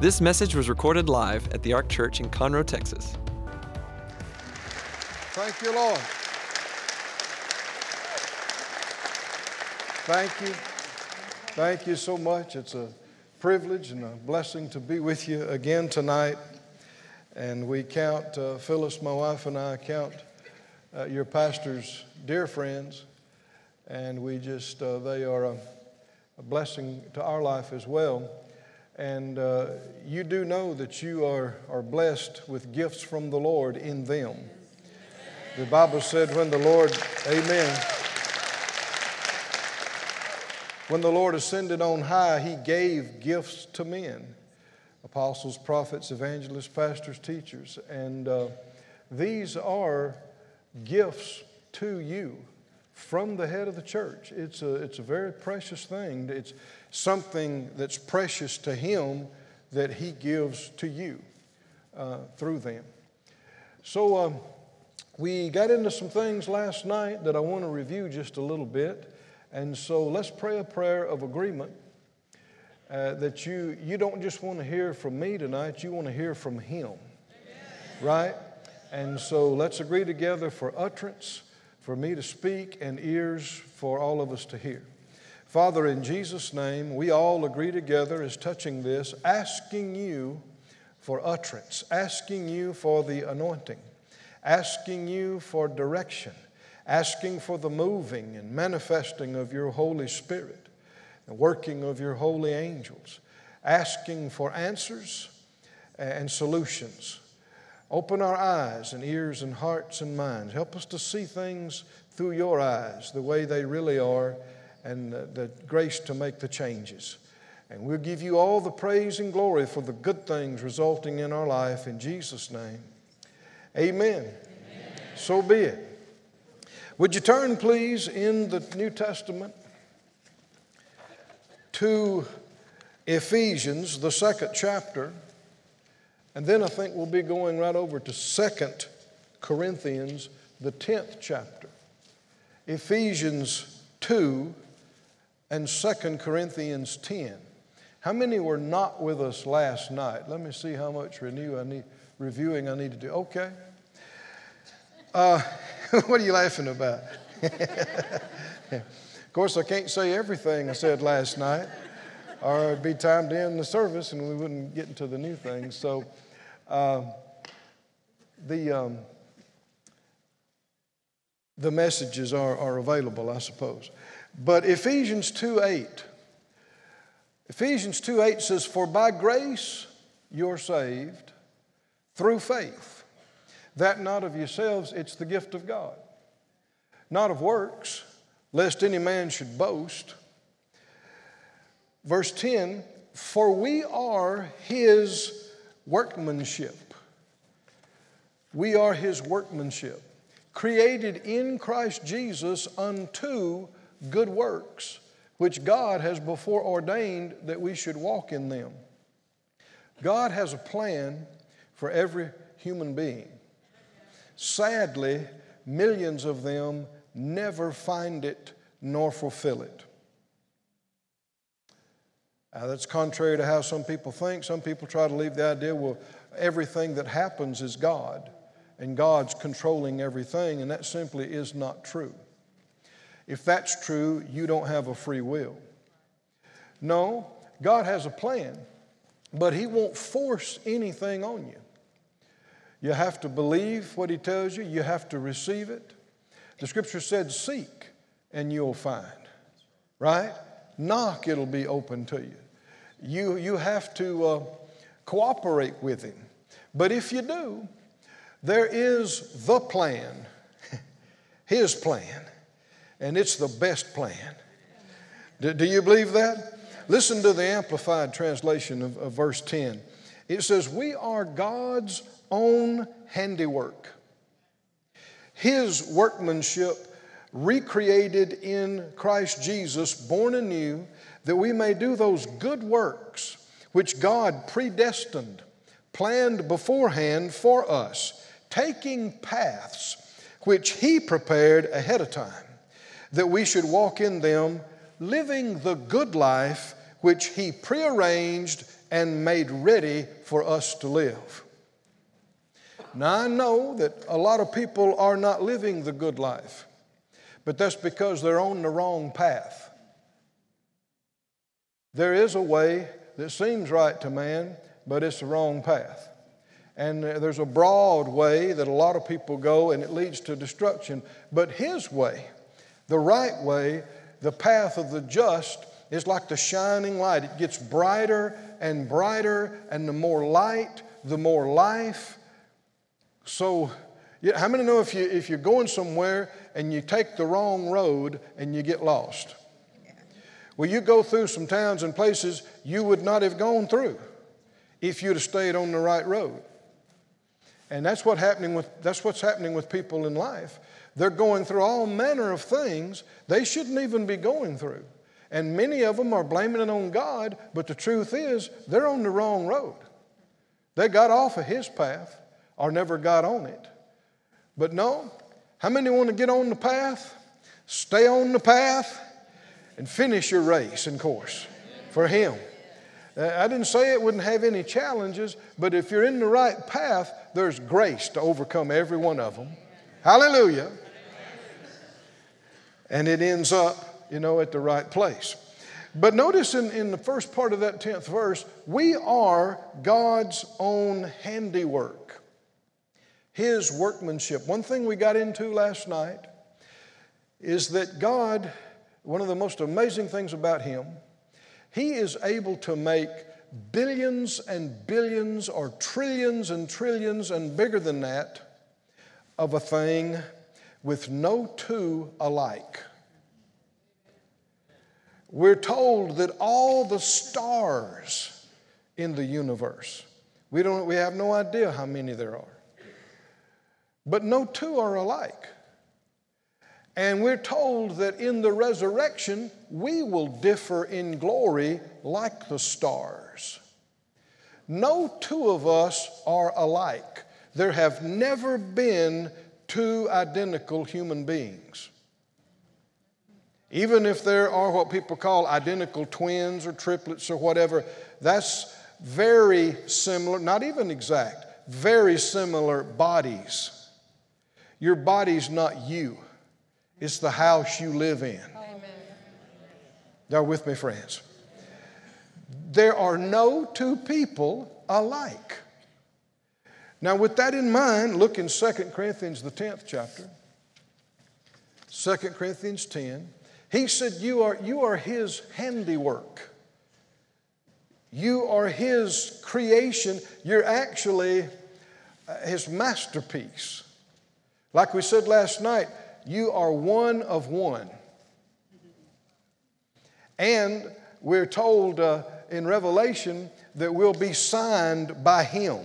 This message was recorded live at the Ark Church in Conroe, Texas. Thank you, Lord. Thank you. Thank you so much. It's a privilege and a blessing to be with you again tonight. And we count, uh, Phyllis, my wife, and I count uh, your pastors dear friends. And we just, uh, they are a, a, blessing to our life as well. And uh, you do know that you are, are blessed with gifts from the Lord in them. The Bible said, when the Lord, amen. When the Lord ascended on high, he gave gifts to men apostles, prophets, evangelists, pastors, teachers. And uh, these are gifts to you from the head of the church. It's a, it's a very precious thing. It's something that's precious to him that he gives to you uh, through them. So, um, we got into some things last night that I want to review just a little bit. And so let's pray a prayer of agreement uh, that you, you don't just want to hear from me tonight, you want to hear from Him. Amen. Right? And so let's agree together for utterance, for me to speak, and ears for all of us to hear. Father, in Jesus' name, we all agree together as touching this, asking you for utterance, asking you for the anointing, asking you for direction asking for the moving and manifesting of your Holy Spirit, the working of your holy angels, asking for answers and solutions. Open our eyes and ears and hearts and minds. Help us to see things through your eyes the way they really are and the, grace to make the changes. And we'll give you all the praise and glory for the good things resulting in our life in Jesus' name. Amen. Amen. So be it. Would you turn, please, in the New Testament to Ephesians, the second chapter, and then I think we'll be going right over to Second Corinthians, the 10th chapter. Ephesians 2 and Second Corinthians 10. How many were not with us last night? Let me see how much renew I need, reviewing I need to do. Okay. Uh, what are you laughing about? of course, I can't say everything I said last night, or it'd be time to end the service and we wouldn't get into the new things. So, uh, the, um, the messages are, are available, I suppose. But Ephesians 2 8. Ephesians 2 8 says, For by grace you're saved through faith that not of yourselves, it's the gift of God. Not of works, lest any man should boast. Verse 10 For we are his workmanship. We are his workmanship, created in Christ Jesus unto good works, which God has before ordained that we should walk in them. God has a plan for every human being. Sadly, millions of them never find it nor fulfill it. Now, that's contrary to how some people think. Some people try to leave the idea, well, everything that happens is God, and God's controlling everything, and that simply is not true. If that's true, you don't have a free will. No, God has a plan, but He won't force anything on you. You have to believe what he tells you, you have to receive it. The scripture said, Seek and you'll find, right? Knock, it'll be open to you. You, you have to uh, cooperate with him. But if you do, there is the plan, his plan, and it's the best plan. Do, do you believe that? Listen to the Amplified translation of, of verse 10. It says, We are God's own handiwork, His workmanship recreated in Christ Jesus, born anew, that we may do those good works which God predestined, planned beforehand for us, taking paths which He prepared ahead of time, that we should walk in them, living the good life which He prearranged and made ready for us to live. Now, I know that a lot of people are not living the good life, but that's because they're on the wrong path. There is a way that seems right to man, but it's the wrong path. And there's a broad way that a lot of people go, and it leads to destruction. But his way, the right way, the path of the just, is like the shining light. It gets brighter and brighter, and the more light, the more life. So, yeah, how many know if, you, if you're going somewhere and you take the wrong road and you get lost? Well, you go through some towns and places you would not have gone through if you'd have stayed on the right road. And that's, what happening with, that's what's happening with people in life. They're going through all manner of things they shouldn't even be going through. And many of them are blaming it on God, but the truth is they're on the wrong road. They got off of His path or never got on it. But no, how many want to get on the path, stay on the path, and finish your race and course for Him? Uh, I didn't say it wouldn't have any challenges, but if you're in the right path, there's grace to overcome every one of them. Hallelujah. And it ends up, you know, at the right place. But notice in, in the first part of that 10th verse, we are God's own handiwork, His workmanship. One thing we got into last night is that God, one of the most amazing things about Him, He is able to make billions and billions or trillions and trillions and bigger than that of a thing with no two alike. We're told that all the stars in the universe, we, don't, we have no idea how many there are, but no two are alike. And we're told that in the resurrection, we will differ in glory like the stars. No two of us are alike. There have never been two identical human beings. Even if there are what people call identical twins or triplets or whatever, that's very similar, not even exact, very similar bodies. Your body's not you, it's the house you live in. Amen. Y'all with me, friends? There are no two people alike. Now, with that in mind, look in 2 Corinthians, the 10th chapter. 2 Corinthians 10. He said, You are, you are His handiwork. You are His creation. You're actually uh, His masterpiece. Like we said last night, you are one of one. And we're told uh, in Revelation that we'll be signed by Him.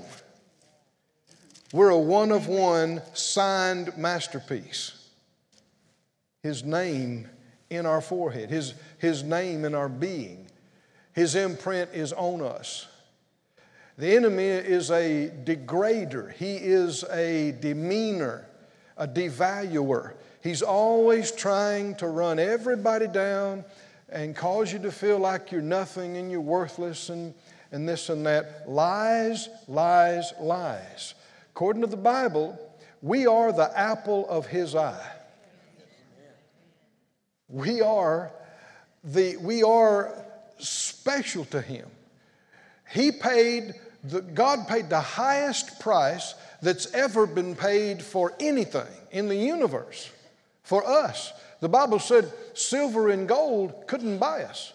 We're a one of one signed masterpiece. His name in our forehead, His, His name in our being. His imprint is on us. The enemy is a degrader, he is a demeanor, a devaluer. He's always trying to run everybody down and cause you to feel like you're nothing and you're worthless and, and this and that. Lies, lies, lies. According to the Bible, we are the apple of his eye. We are the we are special to him. He paid the, God paid the highest price that's ever been paid for anything in the universe for us. The Bible said silver and gold couldn't buy us.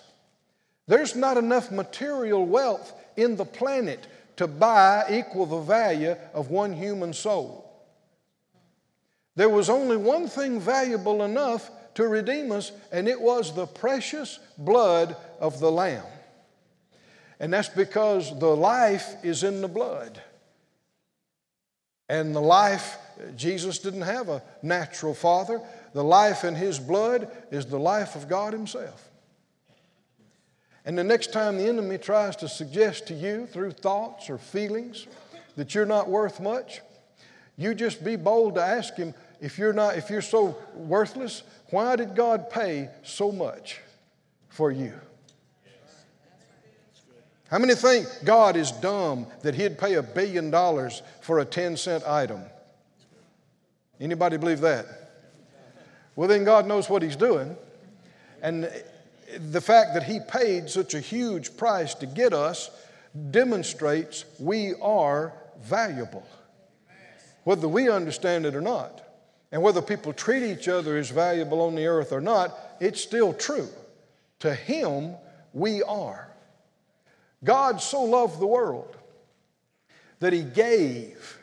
There's not enough material wealth in the planet to buy equal the value of one human soul. There was only one thing valuable enough to redeem us, and it was the precious blood of the Lamb. And that's because the life is in the blood. And the life, Jesus didn't have a natural father. The life in his blood is the life of God Himself. And the next time the enemy tries to suggest to you through thoughts or feelings that you're not worth much, you just be bold to ask him, if you're not if you're so worthless, why did God pay so much for you? How many think God is dumb that He'd pay a billion dollars for a 10 cent item? Anybody believe that? Well, then God knows what He's doing. And the fact that He paid such a huge price to get us demonstrates we are valuable, whether we understand it or not. And whether people treat each other as valuable on the earth or not, it's still true. To Him, we are. God so loved the world that He gave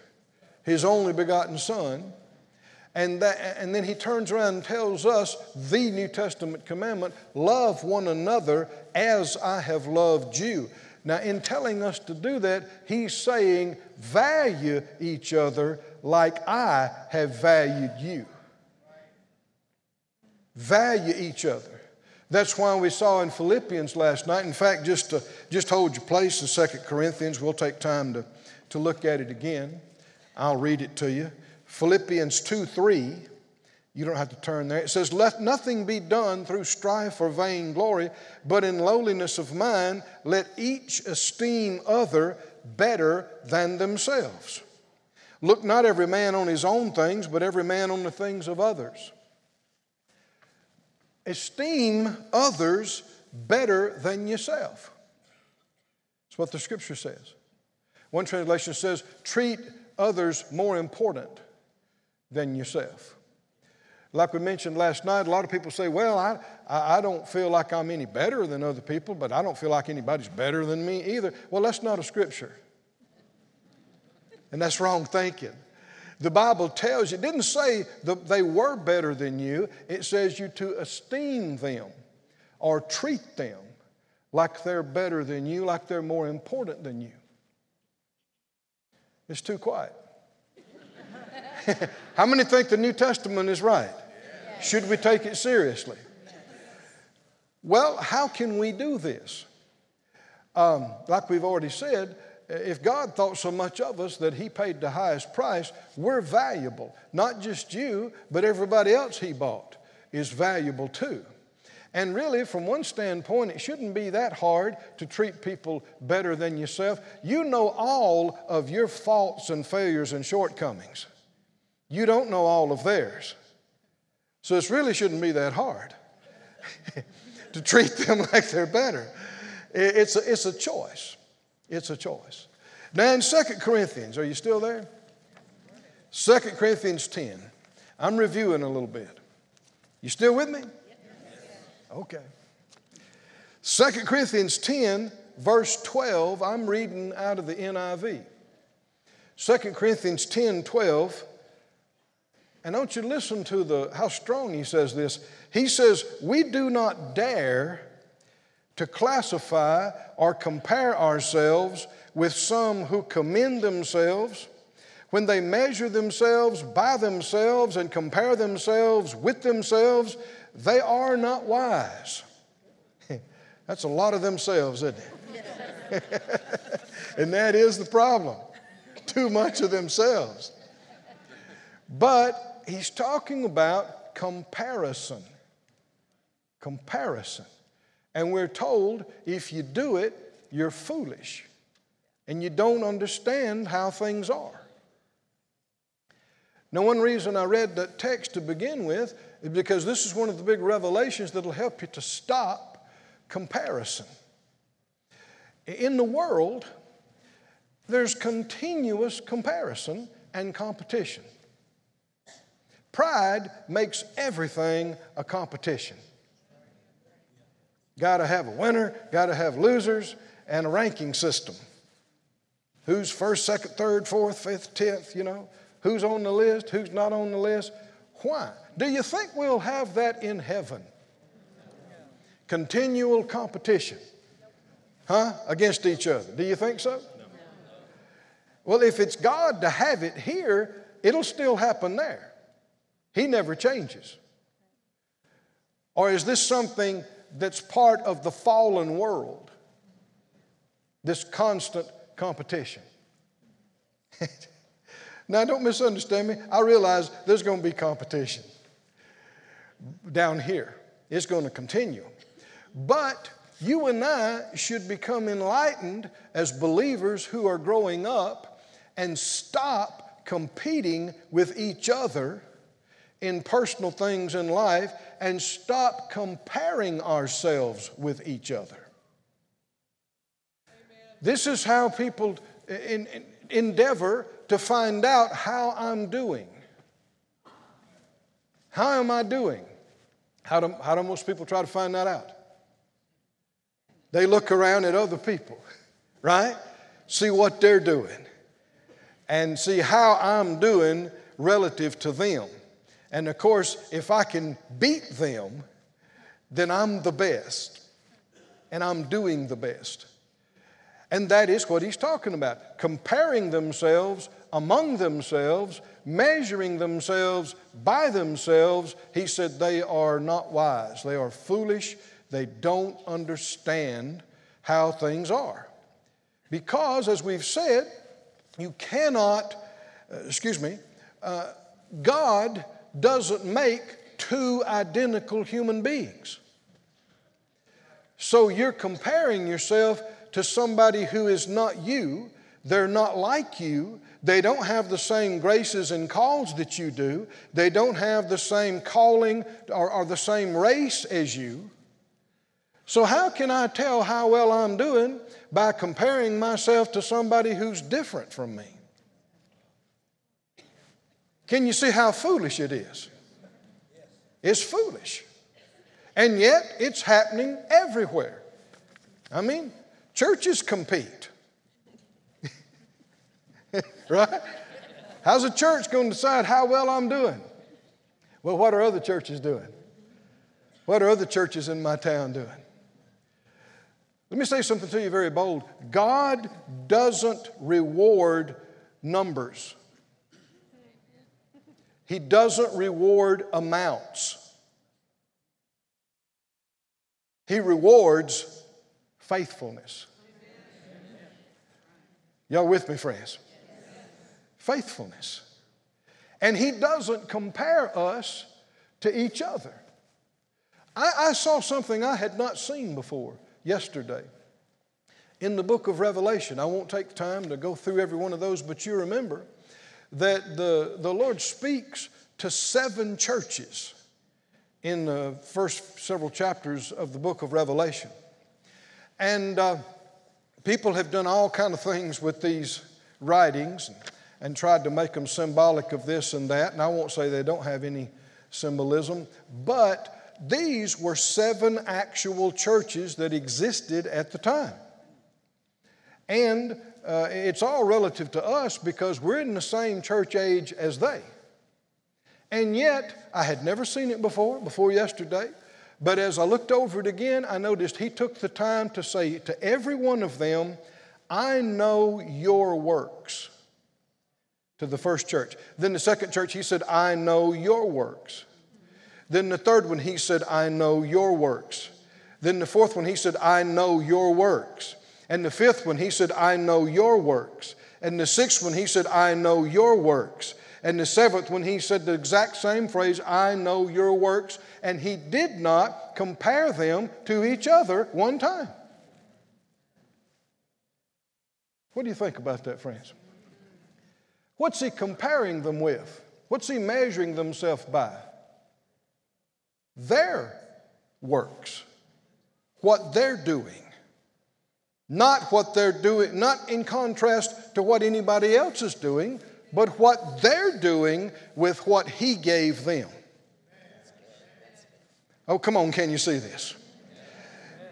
His only begotten Son. And, that, and then he turns around and tells us the New Testament commandment love one another as I have loved you. Now, in telling us to do that, he's saying value each other like I have valued you. Value each other. That's why we saw in Philippians last night. In fact, just to just hold your place in 2 Corinthians, we'll take time to, to look at it again. I'll read it to you. Philippians 2 3. You don't have to turn there. It says, Let nothing be done through strife or vainglory, but in lowliness of mind, let each esteem other better than themselves. Look not every man on his own things, but every man on the things of others. Esteem others better than yourself. That's what the scripture says. One translation says, treat others more important than yourself. Like we mentioned last night, a lot of people say, Well, I, I don't feel like I'm any better than other people, but I don't feel like anybody's better than me either. Well, that's not a scripture. And that's wrong thinking. The Bible tells you, it didn't say that they were better than you, it says you to esteem them or treat them like they're better than you, like they're more important than you. It's too quiet. How many think the New Testament is right? Should we take it seriously? Well, how can we do this? Um, like we've already said, if God thought so much of us that He paid the highest price, we're valuable. Not just you, but everybody else He bought is valuable too. And really, from one standpoint, it shouldn't be that hard to treat people better than yourself. You know all of your faults and failures and shortcomings, you don't know all of theirs. So it really shouldn't be that hard to treat them like they're better. It's a, it's a choice. It's a choice. Now in 2 Corinthians, are you still there? 2 Corinthians 10. I'm reviewing a little bit. You still with me? Okay. 2 Corinthians 10, verse 12, I'm reading out of the NIV. 2 Corinthians 10, 12. And don't you listen to the how strong he says this. He says, We do not dare to classify or compare ourselves with some who commend themselves when they measure themselves by themselves and compare themselves with themselves, they are not wise. That's a lot of themselves, isn't it? and that is the problem. Too much of themselves. But he's talking about comparison. Comparison. And we're told if you do it, you're foolish and you don't understand how things are. Now, one reason I read that text to begin with is because this is one of the big revelations that'll help you to stop comparison. In the world, there's continuous comparison and competition. Pride makes everything a competition. Got to have a winner, got to have losers, and a ranking system. Who's first, second, third, fourth, fifth, tenth, you know? Who's on the list, who's not on the list? Why? Do you think we'll have that in heaven? Continual competition, huh? Against each other. Do you think so? Well, if it's God to have it here, it'll still happen there. He never changes. Or is this something that's part of the fallen world? This constant competition. now, don't misunderstand me. I realize there's going to be competition down here, it's going to continue. But You and I should become enlightened as believers who are growing up and stop competing with each other in personal things in life and stop comparing ourselves with each other. This is how people in, in, endeavor to find out how I'm doing. How am I doing? How do, how do most people try to find that out? They look around at other people, right? See what they're doing and see how I'm doing relative to them. And of course, if I can beat them, then I'm the best and I'm doing the best. And that is what he's talking about comparing themselves among themselves, measuring themselves by themselves. He said they are not wise, they are foolish, they don't understand how things are. Because, as we've said, you cannot, uh, excuse me, uh, God doesn't make two identical human beings. So you're comparing yourself to somebody who is not you, they're not like you, they don't have the same graces and calls that you do, they don't have the same calling or, or the same race as you. So, how can I tell how well I'm doing by comparing myself to somebody who's different from me? Can you see how foolish it is? It's foolish. And yet, it's happening everywhere. I mean, Churches compete. right? How's a church going to decide how well I'm doing? Well, what are other churches doing? What are other churches in my town doing? Let me say something to you very bold. God doesn't reward numbers, He doesn't reward amounts. He rewards faithfulness. Y'all with me, friends? Faithfulness. And He doesn't compare us to each other. I, I, saw something I had not seen before yesterday in the book of Revelation. I won't take time to go through every one of those, but you remember that the, the Lord speaks to seven churches in the first several chapters of the book of Revelation. And uh, people have done all kind of things with these writings and, and tried to make them symbolic of this and that. And I won't say they don't have any symbolism, but these were seven actual churches that existed at the time. And uh, it's all relative to us because we're in the same church age as they. And yet, I had never seen it before, before yesterday. But as I looked over it again, I noticed he took the time to say to every one of them, I know your works. To the first church. Then the second church, he said, I know your works. Then the third one, he said, I know your works. Then the fourth one, he said, I know your works. And the fifth one, he said, I know your works. And the sixth one, he said, I know your works. And the seventh, when he said the exact same phrase, I know your works, and he did not compare them to each other one time. What do you think about that, friends? What's he comparing them with? What's he measuring themselves by? Their works, what they're doing. Not what they're doing, not in contrast to what anybody else is doing, but what they're doing with what He gave them. Oh, come on, can you see this?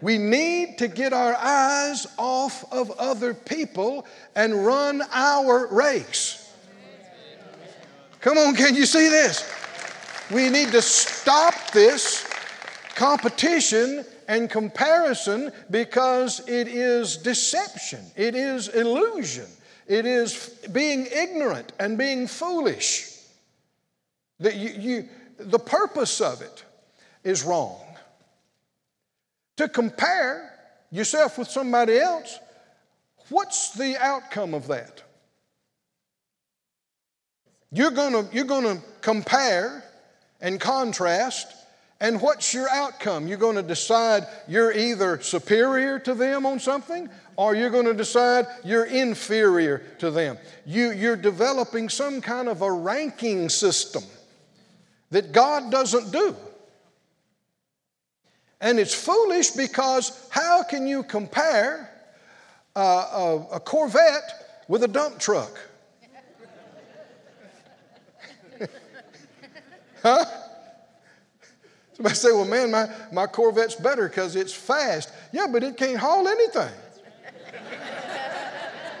We need to get our eyes off of other people and run our race. Come on, can you see this? We need to stop this competition and comparison because it is deception, it is illusion. It is being ignorant and being foolish. That you, you, the purpose of it is wrong. To compare yourself with somebody else, what's the outcome of that? You're gonna, you're gonna compare and contrast And what's your outcome? You're going to decide you're either superior to them on something or you're going to decide you're inferior to them. You, you're developing some kind of a ranking system that God doesn't do. And it's foolish because how can you compare a, a, a Corvette with a dump truck? huh? Somebody say, well, man, my, my Corvette's better because it's fast. Yeah, but it can't haul anything.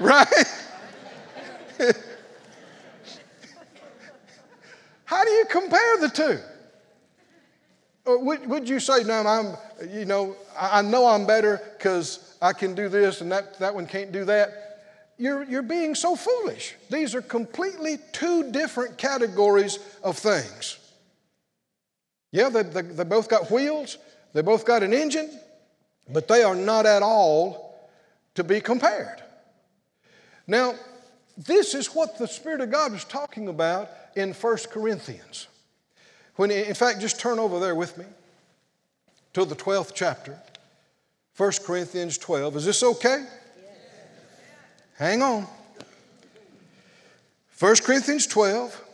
right? How do you compare the two? Uh, would, would you say, no, I'm, you know, I know I'm better because I can do this and that, that one can't do that? You're, you're being so foolish. These are completely two different categories of things. Yeah, they, they, they both got wheels, they both got an engine, but they are not at all to be compared. Now, this is what the Spirit of God was talking about in 1 Corinthians. When, in fact, just turn over there with me to the 12th chapter, 1 Corinthians 12. Is this okay? Hang on. 1 Corinthians 12.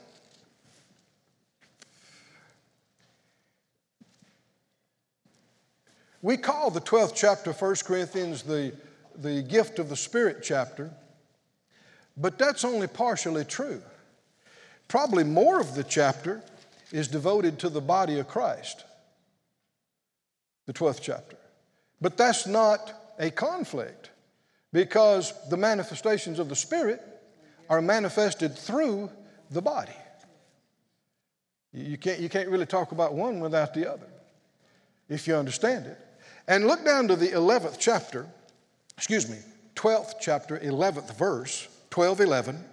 We call the 12th chapter, 1 Corinthians, the, the gift of the Spirit chapter, but that's only partially true. Probably more of the chapter is devoted to the body of Christ, the 12th chapter. But that's not a conflict because the manifestations of the Spirit are manifested through the body. You can't, you can't really talk about one without the other if you understand it. And look down to the 11th chapter, excuse me, 12th chapter, 11th verse, 12, 11.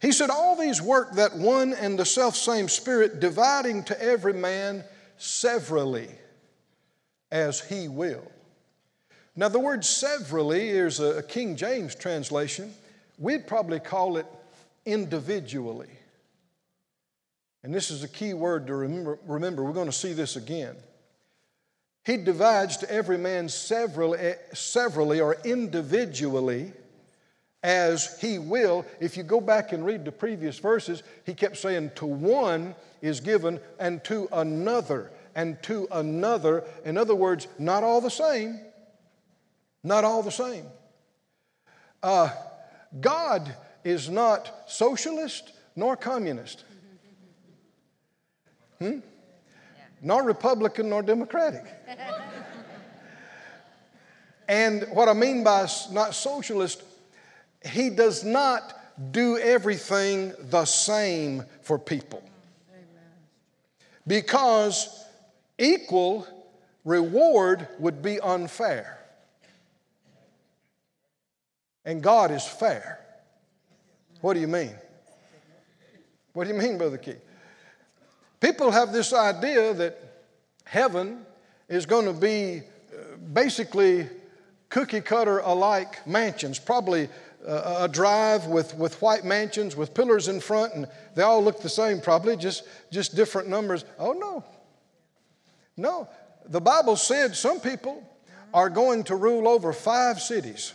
He said, All these work that one and the self same Spirit, dividing to every man severally as he will. Now, the word severally is a King James translation. We'd probably call it individually. And this is a key word to remember. remember. We're going to see this again. He divides to every man severally, severally or individually as he will. If you go back and read the previous verses, he kept saying, To one is given, and to another, and to another. In other words, not all the same. Not all the same. Uh, God is not socialist nor communist, hmm? Nor Republican nor Democratic. and what I mean by not socialist, he does not do everything the same for people. Because equal reward would be unfair. And God is fair. What do you mean? What do you mean, Brother Keith? People have this idea that heaven is going to be uh, basically cookie cutter alike mansions, probably a drive with, with white mansions with pillars in front, and they all look the same, probably, just, just different numbers. Oh, no. No. The Bible said some people are going to rule over five cities,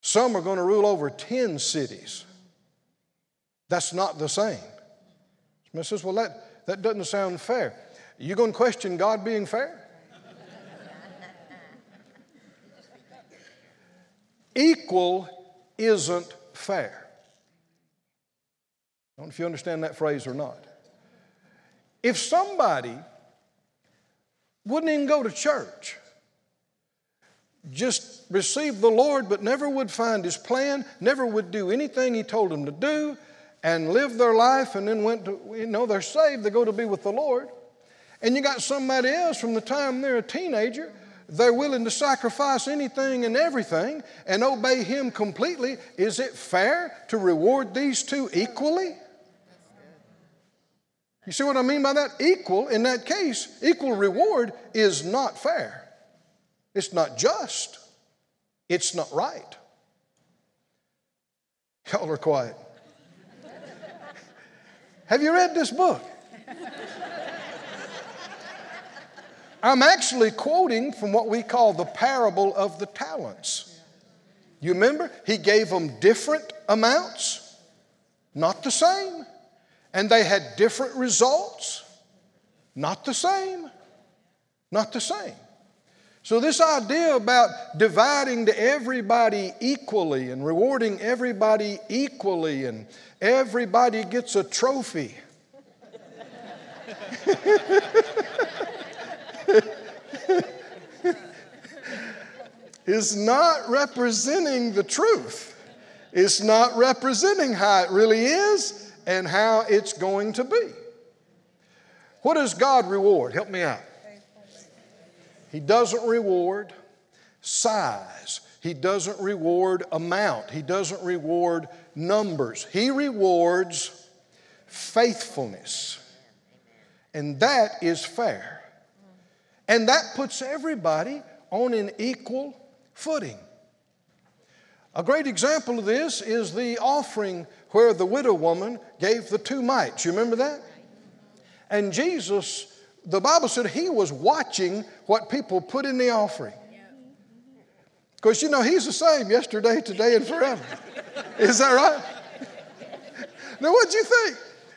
some are going to rule over 10 cities. That's not the same. Smith says, Well, that, that doesn't sound fair. You going to question God being fair? Equal isn't fair. I don't know if you understand that phrase or not. If somebody wouldn't even go to church, just received the Lord but never would find His plan, never would do anything He told him to do, and lived their life and then went to, you know, they're saved, they go to be with the Lord. And you got somebody else from the time they're a teenager they're willing to sacrifice anything and everything and obey Him completely. Is it fair to reward these two equally? You see what I mean by that? Equal, in that case, equal reward is not fair. It's not just. It's not right. Y'all are quiet. Have you read this book? I'm actually quoting from what we call the parable of the talents. You remember? He gave them different amounts, not the same. And they had different results, not the same. Not the same. So, this idea about dividing to everybody equally and rewarding everybody equally and everybody gets a trophy. is not representing the truth. It's not representing how it really is and how it's going to be. What does God reward? Help me out. He doesn't reward size. He doesn't reward amount. He doesn't reward numbers. He rewards faithfulness. And that is fair. And that puts everybody on an equal footing. A great example of this is the offering where the widow woman gave the two mites. You remember that? And Jesus the Bible said he was watching what people put in the offering. Because you know, he's the same yesterday, today, and forever. Is that right? now, what'd you think?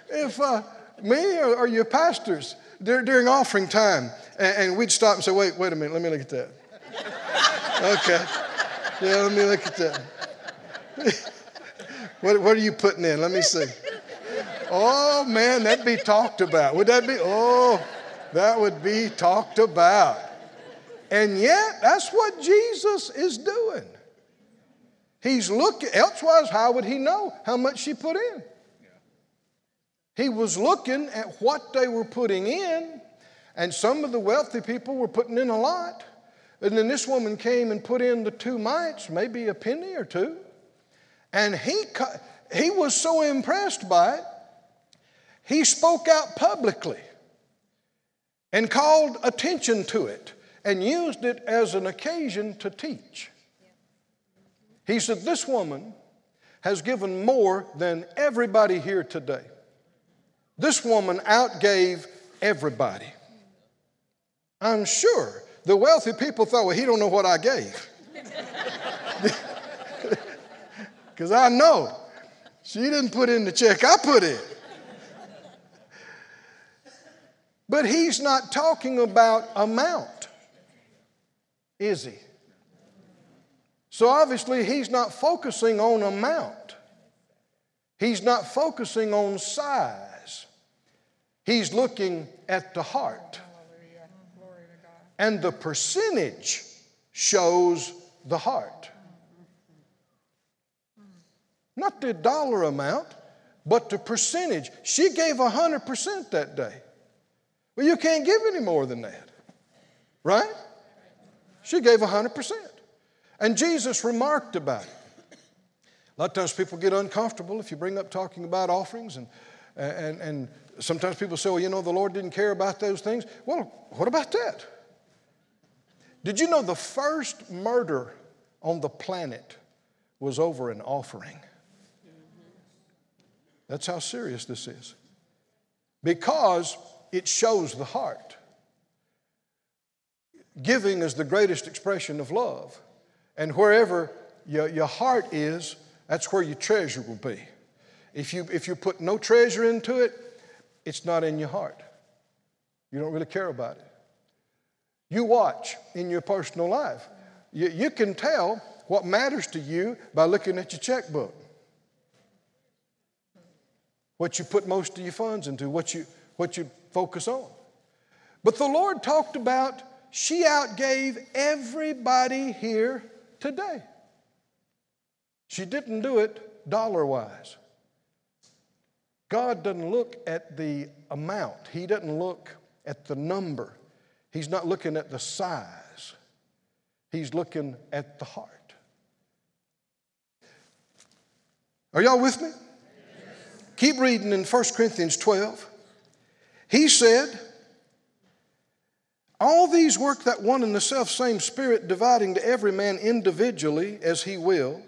If uh, me or, or, your pastors during offering time, and, and, we'd stop and say, wait, wait a minute, let me look at that. okay. Yeah, let me look at that. what, what are you putting in? Let me see. Oh, man, that'd be talked about. Would that be? Oh that would be talked about. And yet, that's what Jesus is doing. He's looking, elsewise, how would he know how much she put in? He was looking at what they were putting in, and some of the wealthy people were putting in a lot. And then this woman came and put in the two mites, maybe a penny or two. And he, he was so impressed by it, he spoke out publicly and called attention to it and used it as an occasion to teach. He said, This woman has given more than everybody here today. This woman outgave everybody. I'm sure the wealthy people thought, well, he don't know what I gave. Because I know she didn't put in the check I put in. But he's not talking about amount, is he? So obviously, he's not focusing on amount. He's not focusing on size. He's looking at the heart. And the percentage shows the heart. Not the dollar amount, but the percentage. She gave 100% that day. Well, you can't give any more than that, right? She gave 100%. And Jesus remarked about it. A lot of times people get uncomfortable if you bring up talking about offerings, and, and, and sometimes people say, well, you know, the Lord didn't care about those things. Well, what about that? Did you know the first murder on the planet was over an offering? That's how serious this is. Because it shows the heart. Giving is the greatest expression of love. And wherever your, your heart is, that's where your treasure will be. If you, if you put no treasure into it, it's not in your heart. You don't really care about it. You watch in your personal life. You, you can tell what matters to you by looking at your checkbook. What you put most of your funds into, what you, what you focus on. But the Lord talked about she outgave everybody here today. She didn't do it dollar wise. God doesn't look at the amount, He doesn't look at the number, He's not looking at the size, He's looking at the heart. Are y'all with me? Keep reading in 1 Corinthians 12. He said, All these work that one and the self same Spirit, dividing to every man individually as he will.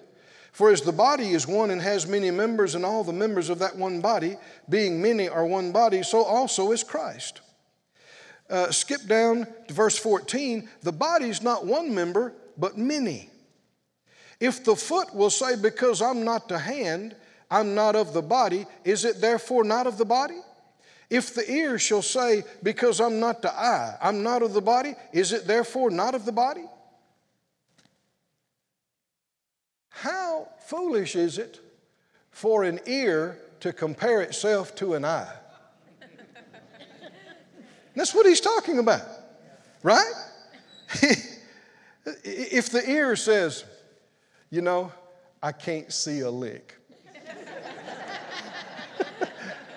For as the body is one and has many members, and all the members of that one body, being many, are one body, so also is Christ. uh, skip down to verse 14. The body is not one member, but many. If the foot will say, Because I'm not the hand, I'm not of the body, is it therefore not of the body? If the ear shall say, Because I'm not the eye, I'm not of the body, is it therefore not of the body? How foolish is it for an ear to compare itself to an eye? That's what he's talking about, right? if the ear says, you know, I can't see a lick.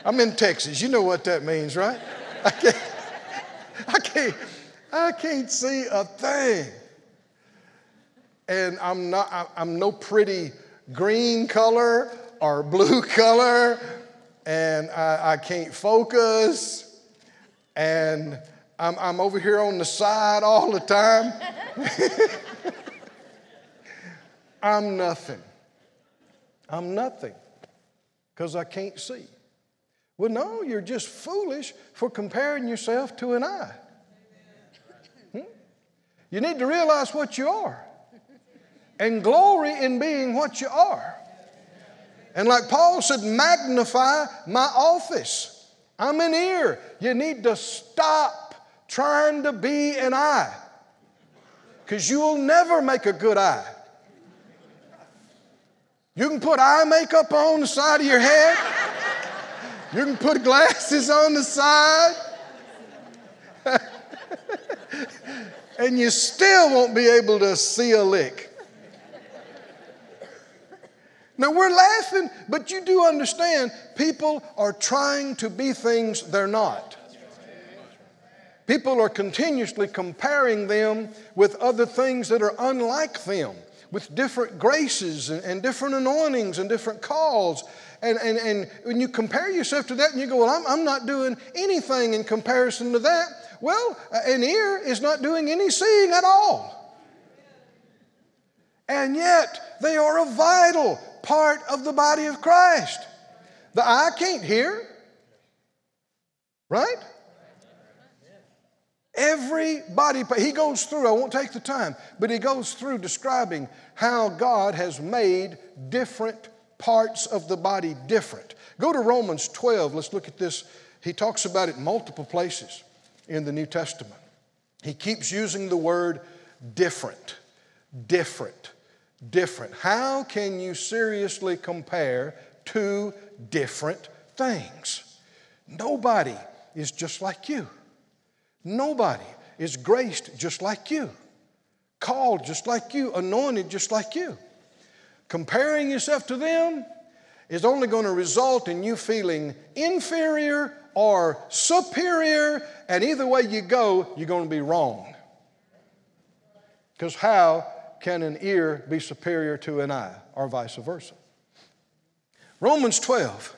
I'm in Texas. You know what that means, right? I can't, I can't, I can't see a thing. And I'm not, I'm no pretty green color or blue color, and I, I can't focus, and I'm, I'm over here on the side all the time. I'm nothing. I'm nothing because I can't see. Well, no, you're just foolish for comparing yourself to an eye. Hmm? You need to realize what you are and glory in being what you are. And like Paul said, magnify my office. I'm an ear. You need to stop trying to be an eye because you will never make a good eye. You can put eye makeup on the side of your head. You can put glasses on the side. and you still won't be able to see a lick. Now we're laughing, but you do understand people are trying to be things they're not. People are continuously comparing them with other things that are unlike them with different graces and, different anointings and different calls. And, and, and when you compare yourself to that and you go, Well, I'm, I'm not doing anything in comparison to that, well, uh, an ear is not doing any seeing at all. And yet, they are a vital part of the body of Christ. The eye can't hear, right? Every body, he goes through, I won't take the time, but he goes through describing how God has made different parts of the body different. Go to Romans 12, let's look at this. He talks about it multiple places in the New Testament. He keeps using the word different, different, different. How can you seriously compare two different things? Nobody is just like you. Nobody is graced just like you, called just like you, anointed just like you. Comparing yourself to them is only going to result in you feeling inferior or superior, and either way you go, you're going to be wrong. Because how can an ear be superior to an eye, or vice versa? Romans 12.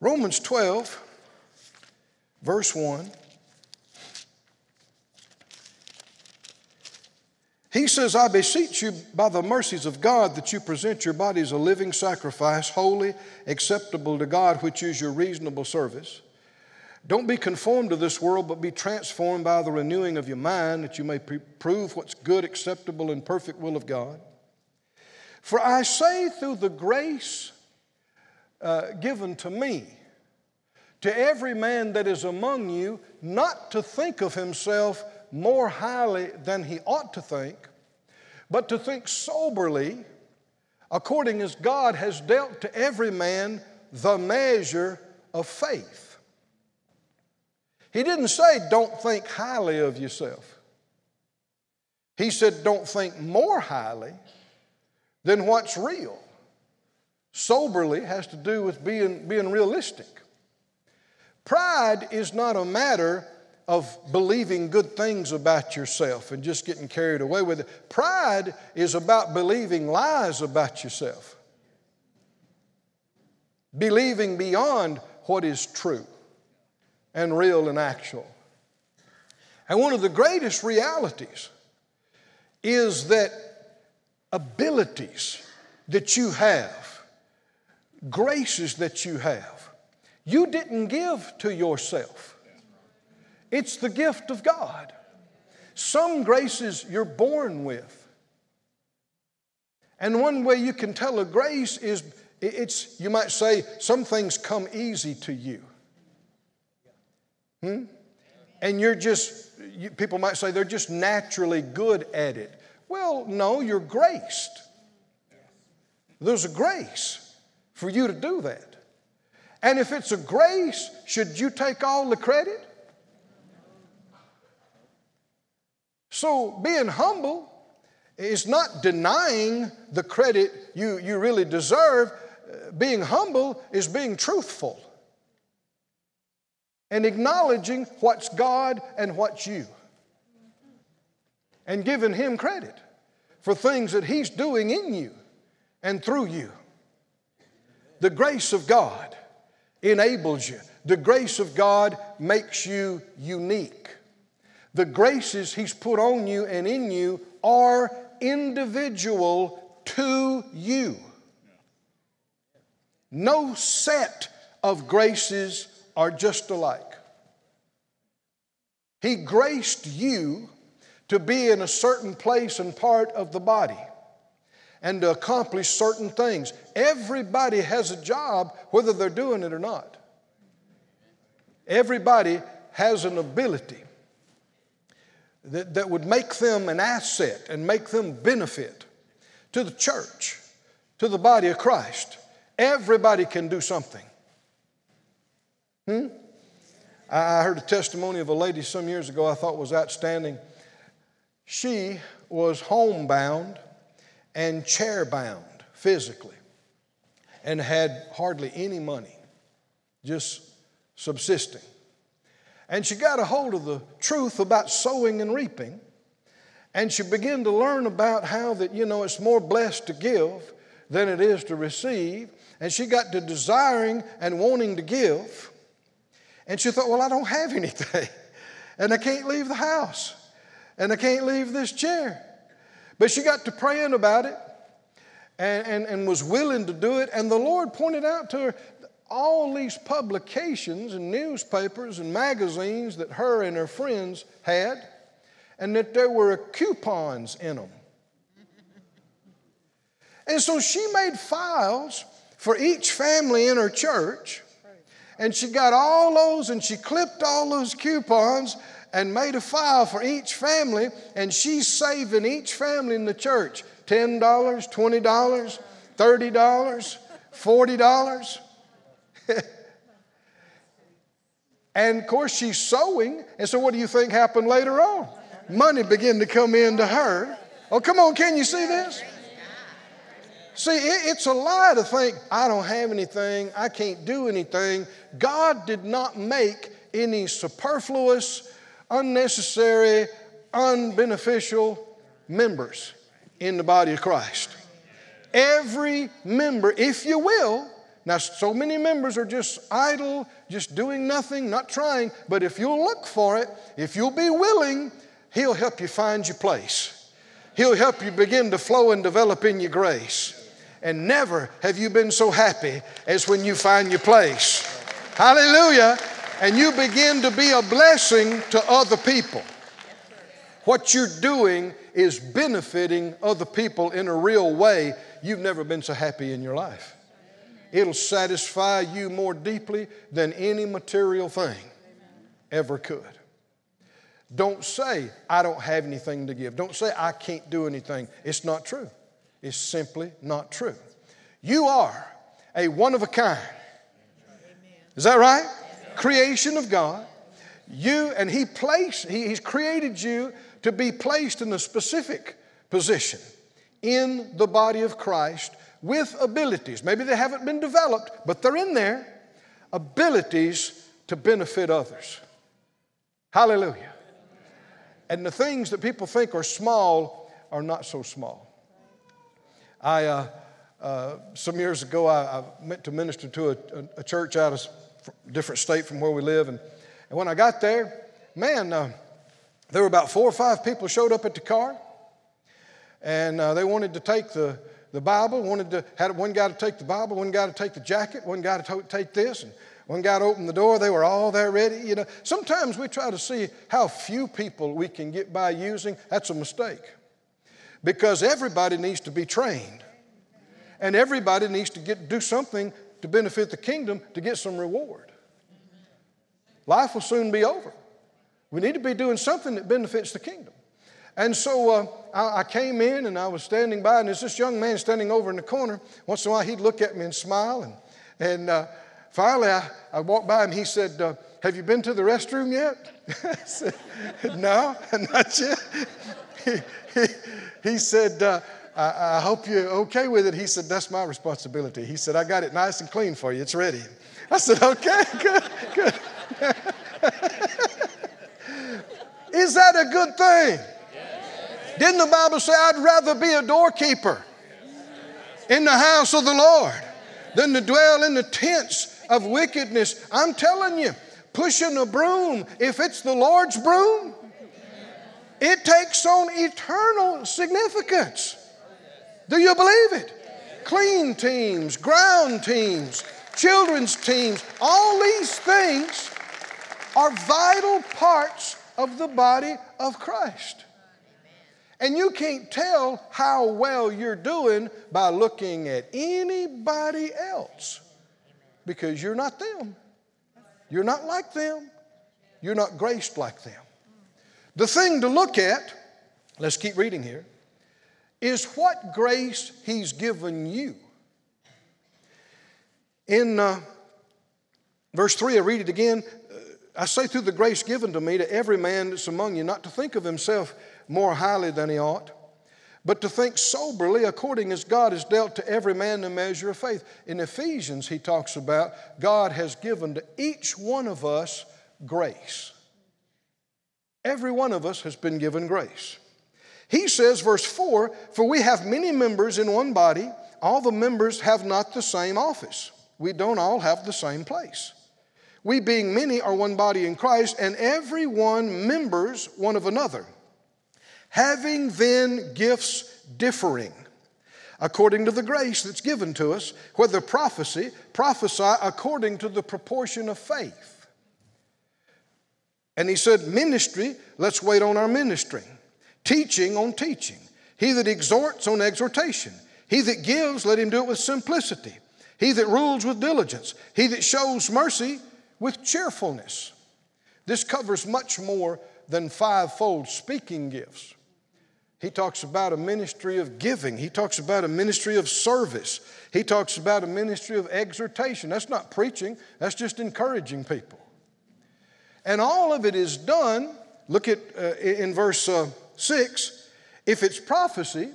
Romans 12, verse 1. He says, I beseech you by the mercies of God that you present your bodies a living sacrifice, holy, acceptable to God, which is your reasonable service. Don't be conformed to this world, but be transformed by the renewing of your mind, that you may prove what's good, acceptable, and perfect will of God. For I say, through the grace uh, given to me. To every man that is among you, not to think of himself more highly than he ought to think, but to think soberly, according as God has dealt to every man the measure of faith. He didn't say, don't think highly of yourself. He said, don't think more highly than what's real. Soberly has to do with being, being realistic. Pride is not a matter of believing good things about yourself and just getting carried away with it. Pride is about believing lies about yourself, believing beyond what is true and real and actual. And one of the greatest realities is that abilities that you have, graces that you have, You didn't give to yourself, it's the gift of God. Some graces you're born with. And one way you can tell a grace is it's, you might say, some things come easy to you. Hmm? And you're just, you, people might say they're just naturally good at it. Well, no, you're graced. There's a grace for you to do that. And if it's a grace, should you take all the credit? So being humble is not denying the credit you, you really deserve. Uh, being humble is being truthful and acknowledging what's God and what's you and giving Him credit for things that He's doing in you and through you. The grace of God enables you, the grace of God makes you unique. The graces He's put on you and in you are individual to you. No set of graces are just alike. He graced you to be in a certain place and part of the body and to accomplish certain things. Everybody has a job, whether they're doing it or not. Everybody has an ability that, that would make them an asset and make them benefit to the church, to the body of Christ. Everybody can do something. Hmm? I heard a testimony of a lady some years ago I thought was outstanding. She was homebound and chair-bound physically and had hardly any money, just subsisting. And she got a hold of the truth about sowing and reaping. And she began to learn about how that, you know, it's more blessed to give than it is to receive. And she got to desiring and wanting to give. And she thought, well, I don't have anything. And I can't leave the house. And I can't leave this chair. But she got to praying about it and, and, and was willing to do it. And the Lord pointed out to her all these publications and newspapers and magazines that her and her friends had, and that there were coupons in them. And so she made files for each family in her church, and she got all those and she clipped all those coupons and made a file for each family, and she's saving each family in the church $10, $20, $30, $40. and of course, she's sowing. And so, what do you think happened later on? Money began to come into her. Oh, come on, can you see this? See, it's a lie to think, I don't have anything, I can't do anything. God did not make any superfluous, unnecessary, unbeneficial members in the body of Christ. Every member, if you will, now, so many members are just idle, just doing nothing, not trying. But if you'll look for it, if you'll be willing, He'll help you find your place. He'll help you begin to flow and develop in your grace. And never have you been so happy as when you find your place. Hallelujah. And you begin to be a blessing to other people. What you're doing is benefiting other people in a real way. You've never been so happy in your life. It'll satisfy you more deeply than any material thing ever could. Don't say, I don't have anything to give. Don't say, I can't do anything. It's not true. It's simply not true. You are a one of a kind. Is that right? Creation of God. You, and He placed, he, He's created you to be placed in a specific position in the body of Christ with abilities. Maybe they haven't been developed, but they're in there. Abilities to benefit others. Hallelujah. And the things that people think are small are not so small. I, uh, uh, some years ago, I, I, went to minister to a, a, a, church out of a different state from where we live. And, and when I got there, man, uh, there were about four or five people showed up at the car. And uh, they wanted to take the, the Bible, wanted to, had one guy to take the Bible, one guy to take the jacket, one guy to take this. And One guy opened the door, they were all there ready. You know, sometimes we try to see how few people we can get by using. That's a mistake. Because everybody needs to be trained. And everybody needs to get do something to benefit the kingdom to get some reward. Life will soon be over. We need to be doing something that benefits the kingdom. And so uh, I, I, came in and I was standing by, and there's this young man standing over in the corner. Once in a while, he'd look at me and smile. And, and uh, finally, I, I walked by and he said, uh, Have you been to the restroom yet? I said, No, not yet. he, he, he said, uh, I, I, hope you're okay with it. He said, That's my responsibility. He said, I got it nice and clean for you. It's ready. I said, Okay, good, good. Is that a good thing? Didn't the Bible say, I'd rather be a doorkeeper in the house of the Lord than to dwell in the tents of wickedness? I'm telling you, pushing a broom, if it's the Lord's broom, it takes on eternal significance. Do you believe it? Clean teams, ground teams, children's teams, all these things are vital parts of the body of Christ. And you can't tell how well you're doing by looking at anybody else because you're not them. You're not like them. You're not graced like them. The thing to look at, let's keep reading here, is what grace He's given you. In uh, verse 3, I read it again. I say, through the grace given to me to every man that's among you, not to think of himself more highly than he ought, but to think soberly according as God has dealt to every man the measure of faith. In Ephesians, he talks about God has given to each one of us grace. Every one of us has been given grace. He says, verse 4 For we have many members in one body, all the members have not the same office. We don't all have the same place. We, being many, are one body in Christ, and every one members one of another. Having then gifts differing, according to the grace that's given to us, whether prophecy, prophesy according to the proportion of faith. And he said, Ministry, let's wait on our ministry. Teaching on teaching. He that exhorts on exhortation. He that gives, let him do it with simplicity. He that rules with diligence. He that shows mercy with cheerfulness. This covers much more than fivefold speaking gifts. He talks about a ministry of giving. He talks about a ministry of service. He talks about a ministry of exhortation. That's not preaching, that's just encouraging people. And all of it is done, look at uh, in verse uh, 6 if it's prophecy,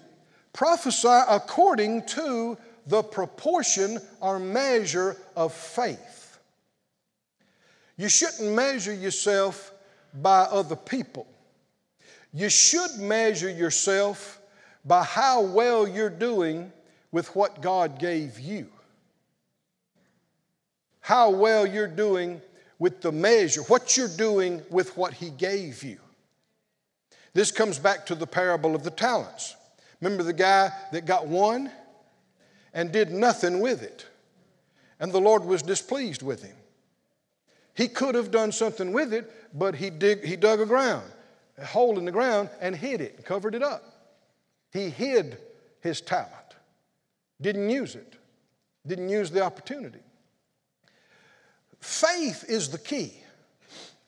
prophesy according to the proportion or measure of faith. You shouldn't measure yourself by other people. You should measure yourself by how well you're doing with what God gave you. How well you're doing with the measure, what you're doing with what He gave you. This comes back to the parable of the talents. Remember the guy that got one and did nothing with it, and the Lord was displeased with him. He could have done something with it, but he, dig, he dug a ground, a hole in the ground, and hid it, and covered it up. He hid his talent, didn't use it, didn't use the opportunity. Faith is the key.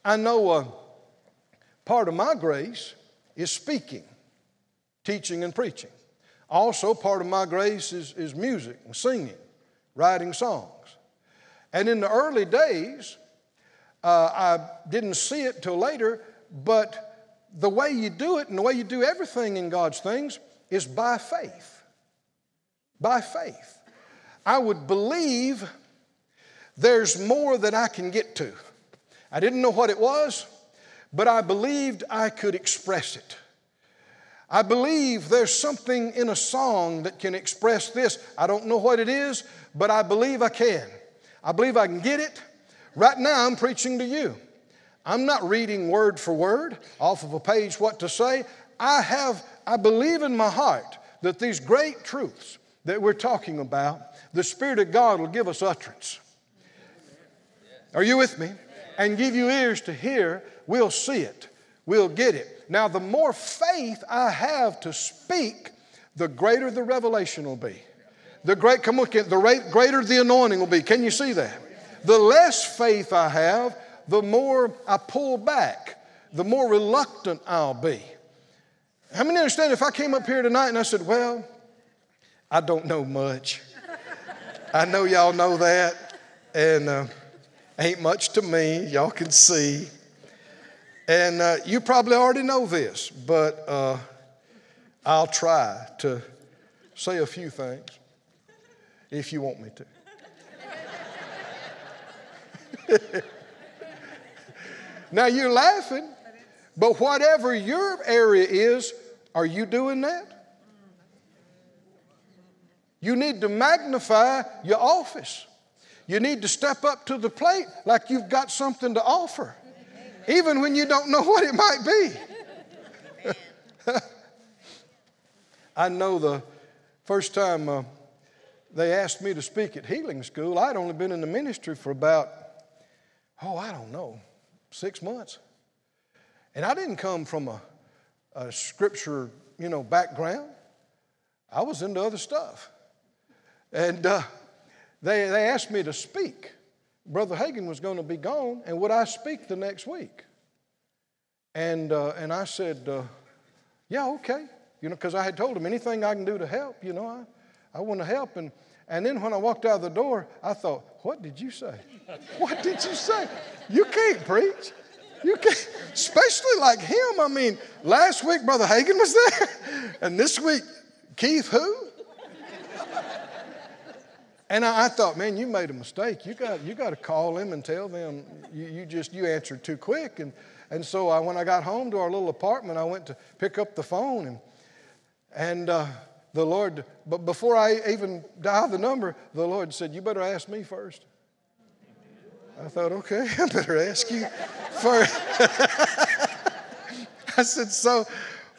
I know uh, part of my grace is speaking, teaching, and preaching. Also, part of my grace is, is music and singing, writing songs. And in the early days, uh, I didn't see it till later, but the way you do it and the way you do everything in God's things is by faith. By faith. I would believe there's more that I can get to. I didn't know what it was, but I believed I could express it. I believe there's something in a song that can express this. I don't know what it is, but I believe I can. I believe I can get it. Right now, I'm preaching to you. I'm not reading word for word off of a page what to say. I have, I believe in my heart that these great truths that we're talking about, the Spirit of God will give us utterance. Are you with me? And give you ears to hear, we'll see it. We'll get it. Now, the more faith I have to speak, the greater the revelation will be. The great, come on, the greater the anointing will be. Can you see that? The less faith I have, the more I pull back, the more reluctant I'll be. How many understand if I came up here tonight and I said, Well, I don't know much. I know y'all know that, and uh, ain't much to me. Y'all can see. And uh, you probably already know this, but uh, I'll try to say a few things if you want me to. now you're laughing, but whatever your area is, are you doing that? You need to magnify your office. You need to step up to the plate like you've got something to offer, even when you don't know what it might be. I know the first time uh, they asked me to speak at healing school, I'd only been in the ministry for about, oh, I don't know, six months. And I didn't come from a, a scripture, you know, background. I was into other stuff. And uh, they, they asked me to speak. Brother Hagin was going to be gone, and would I speak the next week? And, uh, and I said, uh, yeah, okay. You know, because I had told him anything I can do to help, you know, I, I want to help. And, and then when I walked out of the door, I thought, what did you say? What did you say? You can't preach. You can't, especially like him. I mean, last week Brother Hagin was there, and this week, Keith who? And I, I, thought, man, you made a mistake. You got, you got to call them and tell them you, you just you answered too quick. And, and so I, when I got home to our little apartment, I went to pick up the phone and and uh, the Lord, but before I even dialed the number, the Lord said, You better ask me first. I thought, okay, I better ask you first. I said, So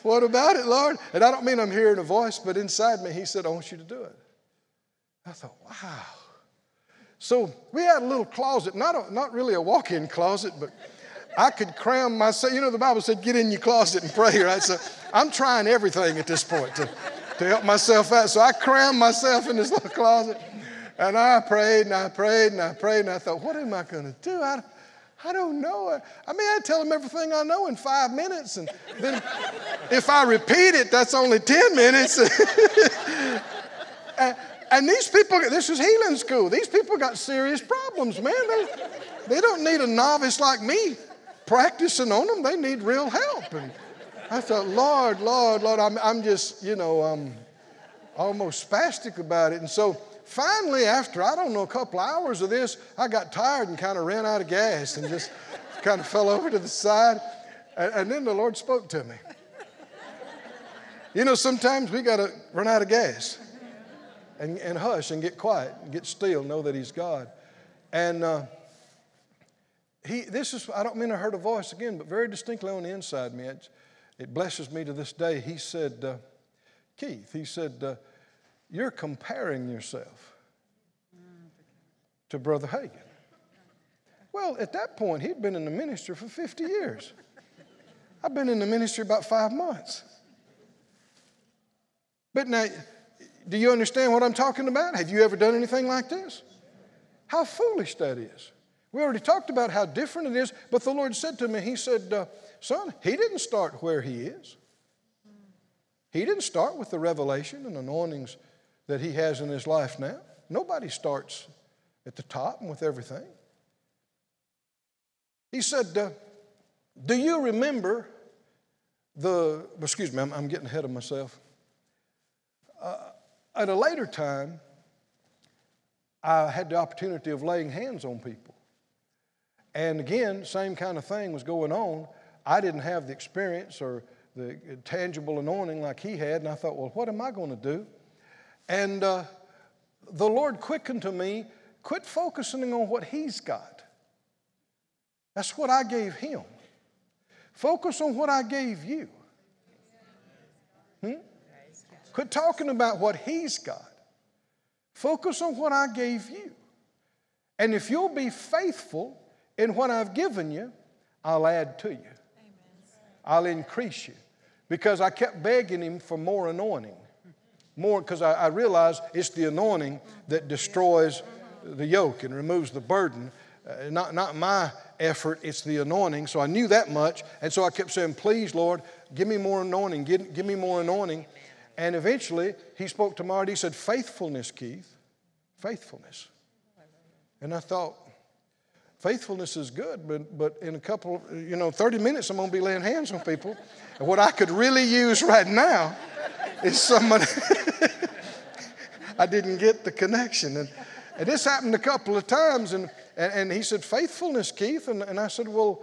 what about it, Lord? And I don't mean I'm hearing a voice, but inside me, He said, I want you to do it. I thought, wow. So we had a little closet, not, a, not really a walk in closet, but I could cram myself. You know, the Bible said, get in your closet and pray, right? So I'm trying everything at this point to, to help myself out. So I crammed myself in this little closet and I prayed and I prayed and I prayed and I thought, what am I going to do? I, I don't know. I mean, I tell them everything I know in five minutes, and then if I repeat it, that's only 10 minutes. and, and, these people, this is healing school. These people got serious problems, man. They, they don't need a novice like me practicing on them. They need real help. And I thought, Lord, Lord, Lord, I'm, I'm just, you know, um, almost spastic about it. And so finally, after, I don't know, a couple hours of this, I got tired and kind of ran out of gas and just kind of fell over to the side. And, and then the Lord spoke to me. You know, sometimes we got to run out of gas and, and hush and get quiet and get still, know that He's God. And, uh, he, this is, I don't mean I heard a voice again, but very distinctly on the inside me, it, it blesses me to this day. He said, uh, Keith, he said, uh, You're comparing yourself to Brother Hagin. Well, at that point, he'd been in the ministry for 50 years. I've been in the ministry about five months. But now, do you understand what I'm talking about? Have you ever done anything like this? How foolish that is. We already talked about how different it is, but the Lord said to me, He said, uh, Son, He didn't start where He is. He didn't start with the revelation and anointings that He has in His life now. Nobody starts at the top and with everything. He said, uh, Do you remember the, excuse me, I'm, I'm getting ahead of myself. Uh, at a later time, I had the opportunity of laying hands on people. And again, same kind of thing was going on. I didn't have the experience or the tangible anointing like he had, and I thought, well, what am I going to do? And uh, the Lord quickened to me, quit focusing on what he's got. That's what I gave him. Focus on what I gave you. Hmm? Quit talking about what he's got. Focus on what I gave you. And if you'll be faithful in what I've given you, I'll add to you. I'll increase you. Because I kept begging him for more anointing. More, because I, I realized it's the anointing that destroys the yoke and removes the burden. Uh, not, not my effort, it's the anointing. So I knew that much. And so I kept saying, Please, Lord, give me more anointing, give, give me more anointing. And eventually, he spoke to Marty. He said, Faithfulness, Keith, faithfulness. And I thought, faithfulness is good, but, but in a couple, you know, 30 minutes, I'm going to be laying hands on people. And what I could really use right now is somebody. I didn't get the connection. And, and this happened a couple of times. And, and, and he said, Faithfulness, Keith. And, and I said, Well,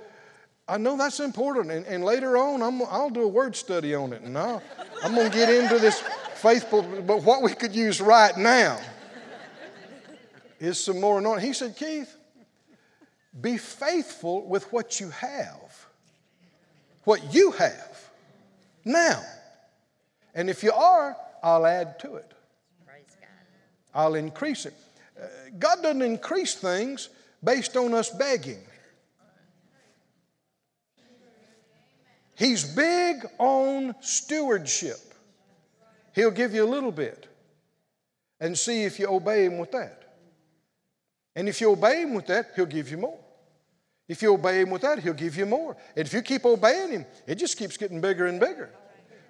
I know that's important. And, and later on, i will do a word study on it. And I'll, I'm going to get into this faithful, but what we could use right now is some more anointing. He said, Keith, be faithful with what you have, what you have now. And if you are, I'll add to it. I'll increase it. Uh, God doesn't increase things based on us begging. He's big on stewardship. He'll give you a little bit and see if you obey Him with that. And if you obey Him with that, He'll give you more. If you obey Him with that, He'll give you more. And if you keep obeying Him, it just keeps getting bigger and bigger.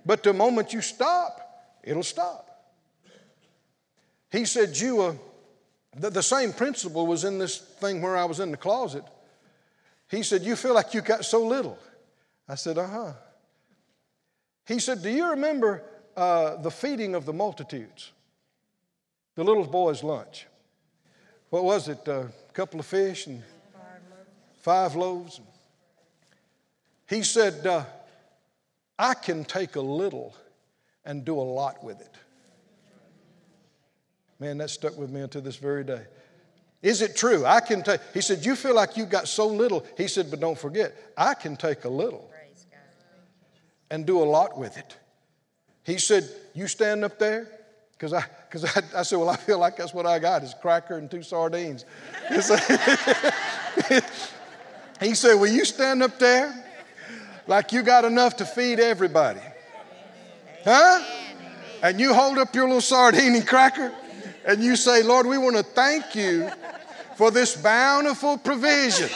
But the moment you stop, it'll stop. He said, You, uh, the, the same principle was in this thing where I was in the closet. He said, You feel like you got so little. I said, Uh huh. He said, Do you remember uh, the feeding of the multitudes? The little boy's lunch. What was it? A couple of fish and five loaves. He said, uh, I can take a little and do a lot with it. Man, that stuck with me until this very day. Is it true? I can take, he said, You feel like you got so little. He said, But don't forget, I can take a little and do a lot with it. He said, You stand up there? Because I, cause I, I said, Well, I feel like that's what I got is cracker and two sardines. he said, Will you stand up there like you got enough to feed everybody? Huh? And you hold up your little sardine and cracker and you say, Lord, we want to thank you for this bountiful provision.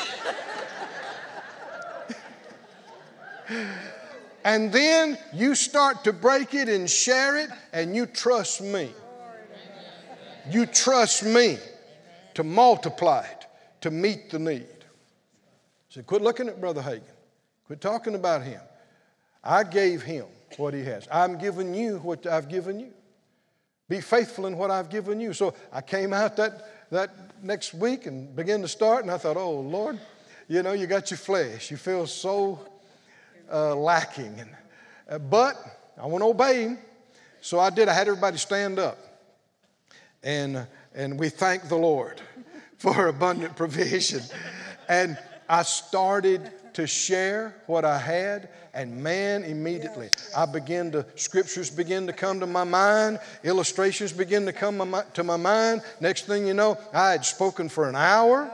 and then you start to break it and share it, and you trust me. You trust me to multiply it, to meet the need. So quit looking at Brother Hagin. Quit talking about him. I gave him what he has. I'm giving you what I've given you. Be faithful in what I've given you. So I came out that, that next week and began to start, and I thought, oh, Lord, you know, you got your flesh. You feel so uh, lacking. And, uh, but I want to obey him. So I did. I had everybody stand up. And, and we thank the Lord for abundant provision. And I started to share what I had, and man, immediately I began to, scriptures begin to come to my mind, illustrations begin to come to my mind. Next thing you know, I had spoken for an hour.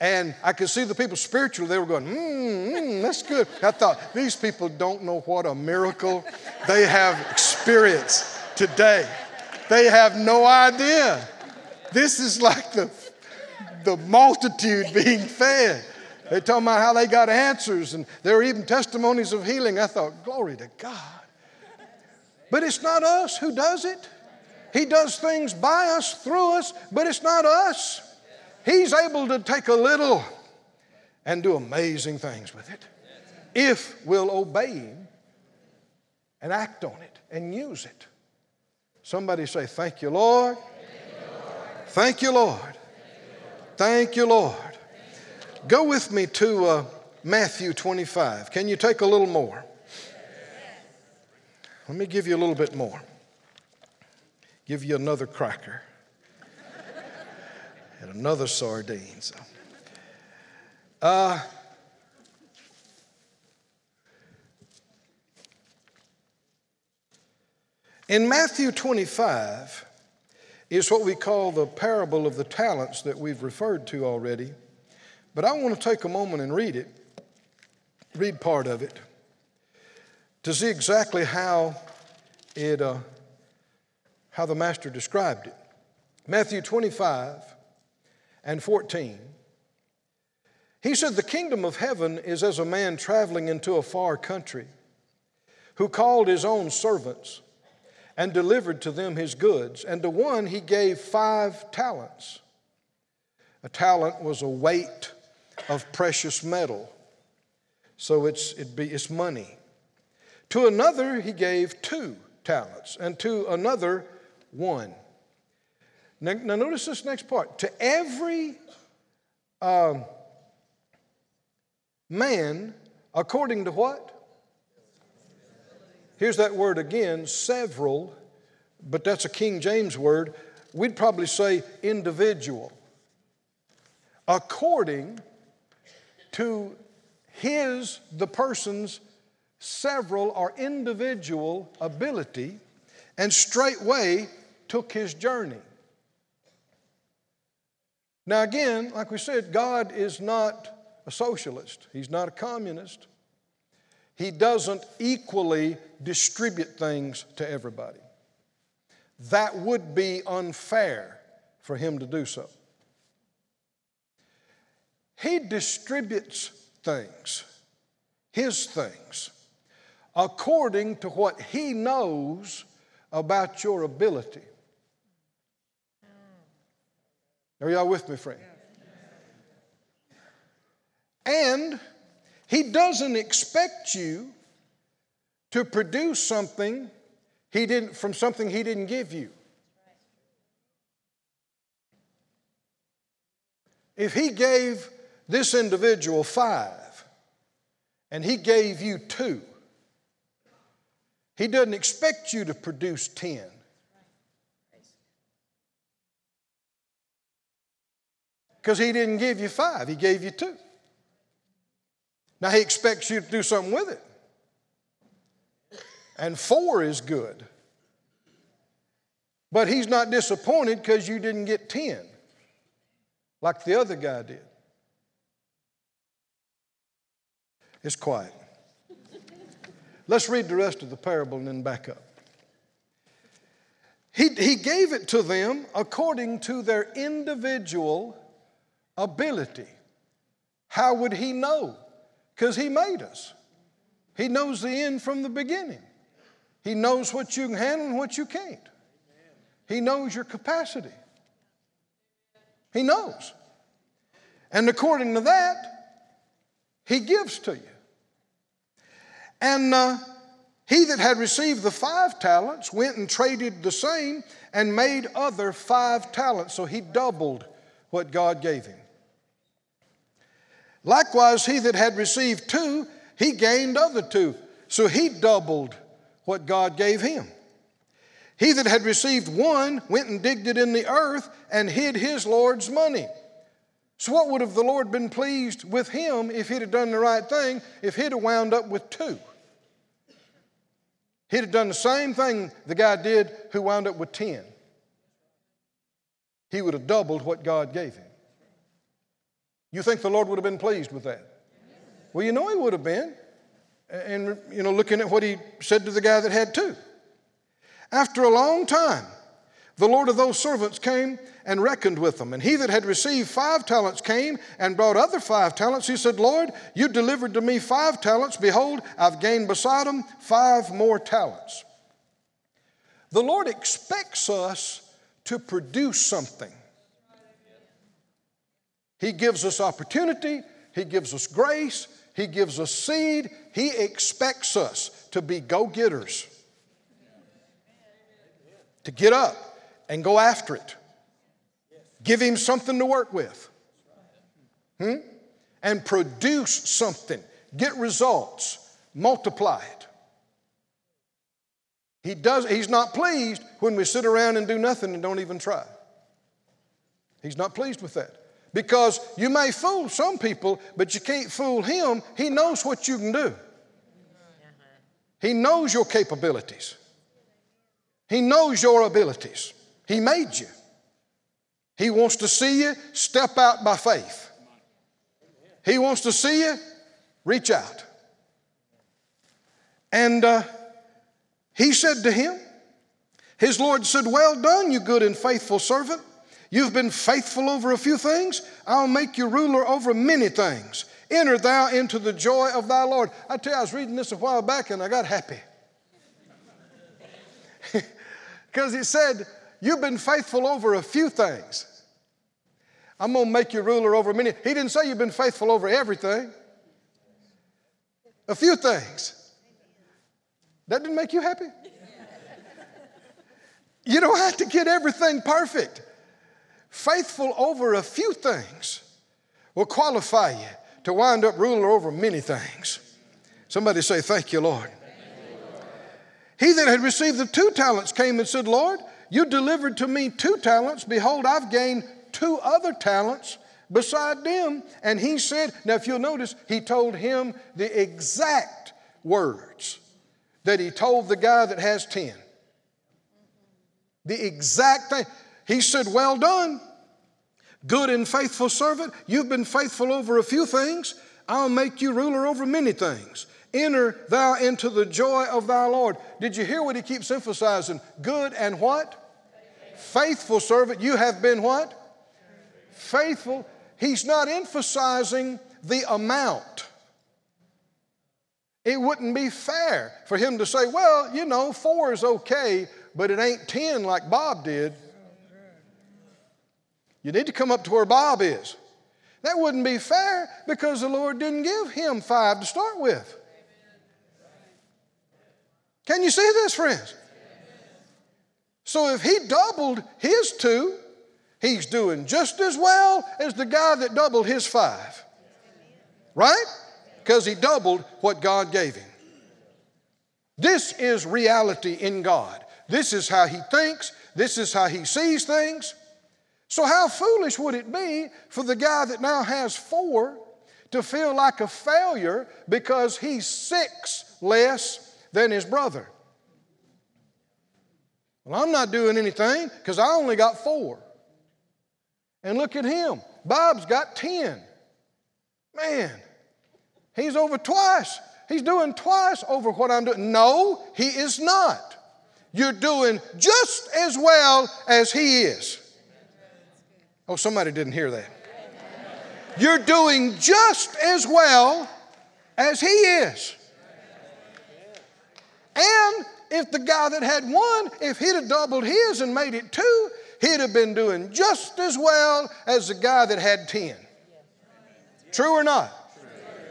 And I could see the people spiritually, they were going, mm, mm, that's good. I thought, these people don't know what a miracle they have experienced today. They have no idea. This is like the, the multitude being fed. They talking about how they got answers, and there were even testimonies of healing. I thought, glory to God. But it's not us who does it. He does things by us, through us, but it's not us. He's able to take a little and do amazing things with it if we'll obey Him and act on it and use it. Somebody say, Thank you, Lord. Thank you, Lord. Thank you, Lord. Go with me to uh, Matthew 25. Can you take a little more? Let me give you a little bit more. Give you another cracker and another sardine. So, uh, in Matthew 25, is what we call the parable of the talents that we've referred to already. But I want to take a moment and read it, read part of it, to see exactly how it, uh, how the master described it. Matthew 25 and 14. He said, The kingdom of heaven is as a man traveling into a far country who called his own servants and delivered to them his goods. And to one he gave five talents. A talent was a weight of precious metal, so it's, it be, it's money. To another he gave two talents, and to another one. Now, now notice this next part. To every um, man, according to what? Here's that word again, several, but that's a King James word. We'd probably say individual. According to his, the person's several or individual ability, and straightway took his journey. Now, again, like we said, God is not a socialist, He's not a communist. He doesn't equally distribute things to everybody. That would be unfair for Him to do so. He distributes things, His things, according to what He knows about your ability. Are y'all with me, friend? And He doesn't expect you to produce something he didn't, from something He didn't give you. If He gave this individual five and He gave you two, He doesn't expect you to produce ten. Because He didn't give you five, He gave you two. Now He expects you to do something with it. And four is good. But He's not disappointed because you didn't get ten, like the other guy did. It's quiet. Let's read the rest of the parable and then back up. He, he gave it to them according to their individual ability. How would he know? because He made us. He knows the end from the beginning. He knows what you can handle and what you can't. He knows your capacity. He knows. And according to that, He gives to you. And uh, he that had received the five talents went and traded the same and made other five talents. So he doubled what God gave him. Likewise, he that had received two, he gained other two. So he doubled what God gave him. He that had received one went and digged it in the earth and hid his Lord's money. So, what would have the Lord been pleased with him if he'd have done the right thing, if he'd have wound up with two? He'd have done the same thing the guy did who wound up with ten. He would have doubled what God gave him. You think the Lord would have been pleased with that? Well, you know he would have been. And, you know, looking at what he said to the guy that had two. After a long time, the Lord of those servants came and reckoned with them. And he that had received five talents came and brought other five talents. He said, Lord, you delivered to me five talents. Behold, I've gained beside them five more talents. The Lord expects us to produce something. He gives us opportunity, He gives us grace, He gives us seed. He expects us to be go getters, to get up and go after it. Give Him something to work with. Hmm? And produce something, get results, multiply it. He does, he's not pleased when we sit around and do nothing and don't even try. He's not pleased with that. Because you may fool some people, but you can't fool him. He knows what you can do, he knows your capabilities, he knows your abilities. He made you. He wants to see you step out by faith. He wants to see you reach out. And uh, he said to him, His Lord said, Well done, you good and faithful servant. You've been faithful over a few things. I'll make you ruler over many things. Enter thou into the joy of thy Lord. I tell you, I was reading this a while back and I got happy. Because he said, You've been faithful over a few things. I'm going to make you ruler over many. He didn't say you've been faithful over everything, a few things. That didn't make you happy? You don't have to get everything perfect. Faithful over a few things will qualify you to wind up ruler over many things. Somebody say, Thank you, Lord. He that had received the two talents came and said, Lord, you delivered to me two talents. Behold, I've gained two other talents beside them. And he said, Now, if you'll notice, he told him the exact words that he told the guy that has 10. The exact thing. He said, Well done, good and faithful servant. You've been faithful over a few things. I'll make you ruler over many things. Enter thou into the joy of thy Lord. Did you hear what he keeps emphasizing? Good and what? Faithful servant. You have been what? Faithful. He's not emphasizing the amount. It wouldn't be fair for him to say, well, you know, four is okay, but it ain't 10 like Bob did. You need to come up to where Bob is. That wouldn't be fair because the Lord didn't give him five to start with. Can you see this, friends? So if he doubled his two, he's doing just as well as the guy that doubled his five. Right? Because he doubled what God gave him. This is reality in God. This is how he thinks, this is how he sees things. So, how foolish would it be for the guy that now has four to feel like a failure because he's six less than his brother? Well, I'm not doing anything because I only got four. And look at him. Bob's got 10. Man, he's over twice. He's doing twice over what I'm doing. No, he is not. You're doing just as well as he is. Oh, somebody didn't hear that. You're doing just as well as he is. And if the guy that had one, if he'd have doubled his and made it two, he'd have been doing just as well as the guy that had 10. True or not?